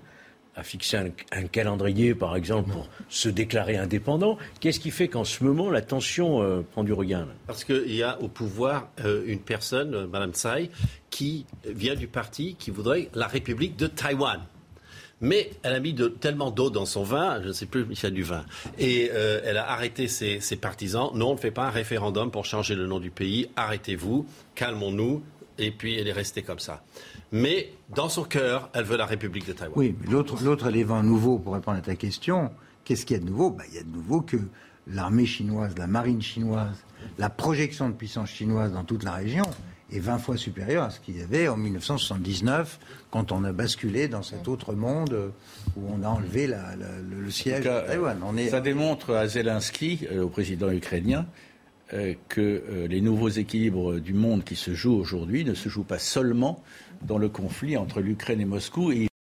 a fixé un, calendrier, par exemple, pour se déclarer indépendant? Qu'est-ce qui fait qu'en ce moment, la tension euh, prend du regain Parce qu'il y a au pouvoir euh, une personne, Mme euh, Madame Tsai, qui vient du parti qui voudrait la République de Taïwan. Mais elle a mis tellement d'eau dans son vin, je ne sais plus, il y a du vin. Et euh, elle a arrêté ses, partisans. Non, on ne fait pas un référendum pour changer le nom du pays. Arrêtez-vous, calmons-nous. Et puis elle est restée comme ça. Mais dans son cœur, elle veut la République de Taïwan. Oui, mais l'autre élément nouveau, pour répondre à ta question, qu'est-ce qu'il y a de nouveau? Ben, Il y a de nouveau que l'armée chinoise, la marine chinoise, la projection de puissance chinoise dans toute la région est 20 fois supérieur à ce qu'il y avait en 1979, quand on a basculé dans cet autre monde où on a enlevé le, siège de Taïwan. Ça démontre à Zelensky, euh, au président ukrainien, euh, que euh, les nouveaux équilibres du monde qui se jouent aujourd'hui ne se jouent pas seulement dans le conflit entre l'Ukraine et Moscou. Et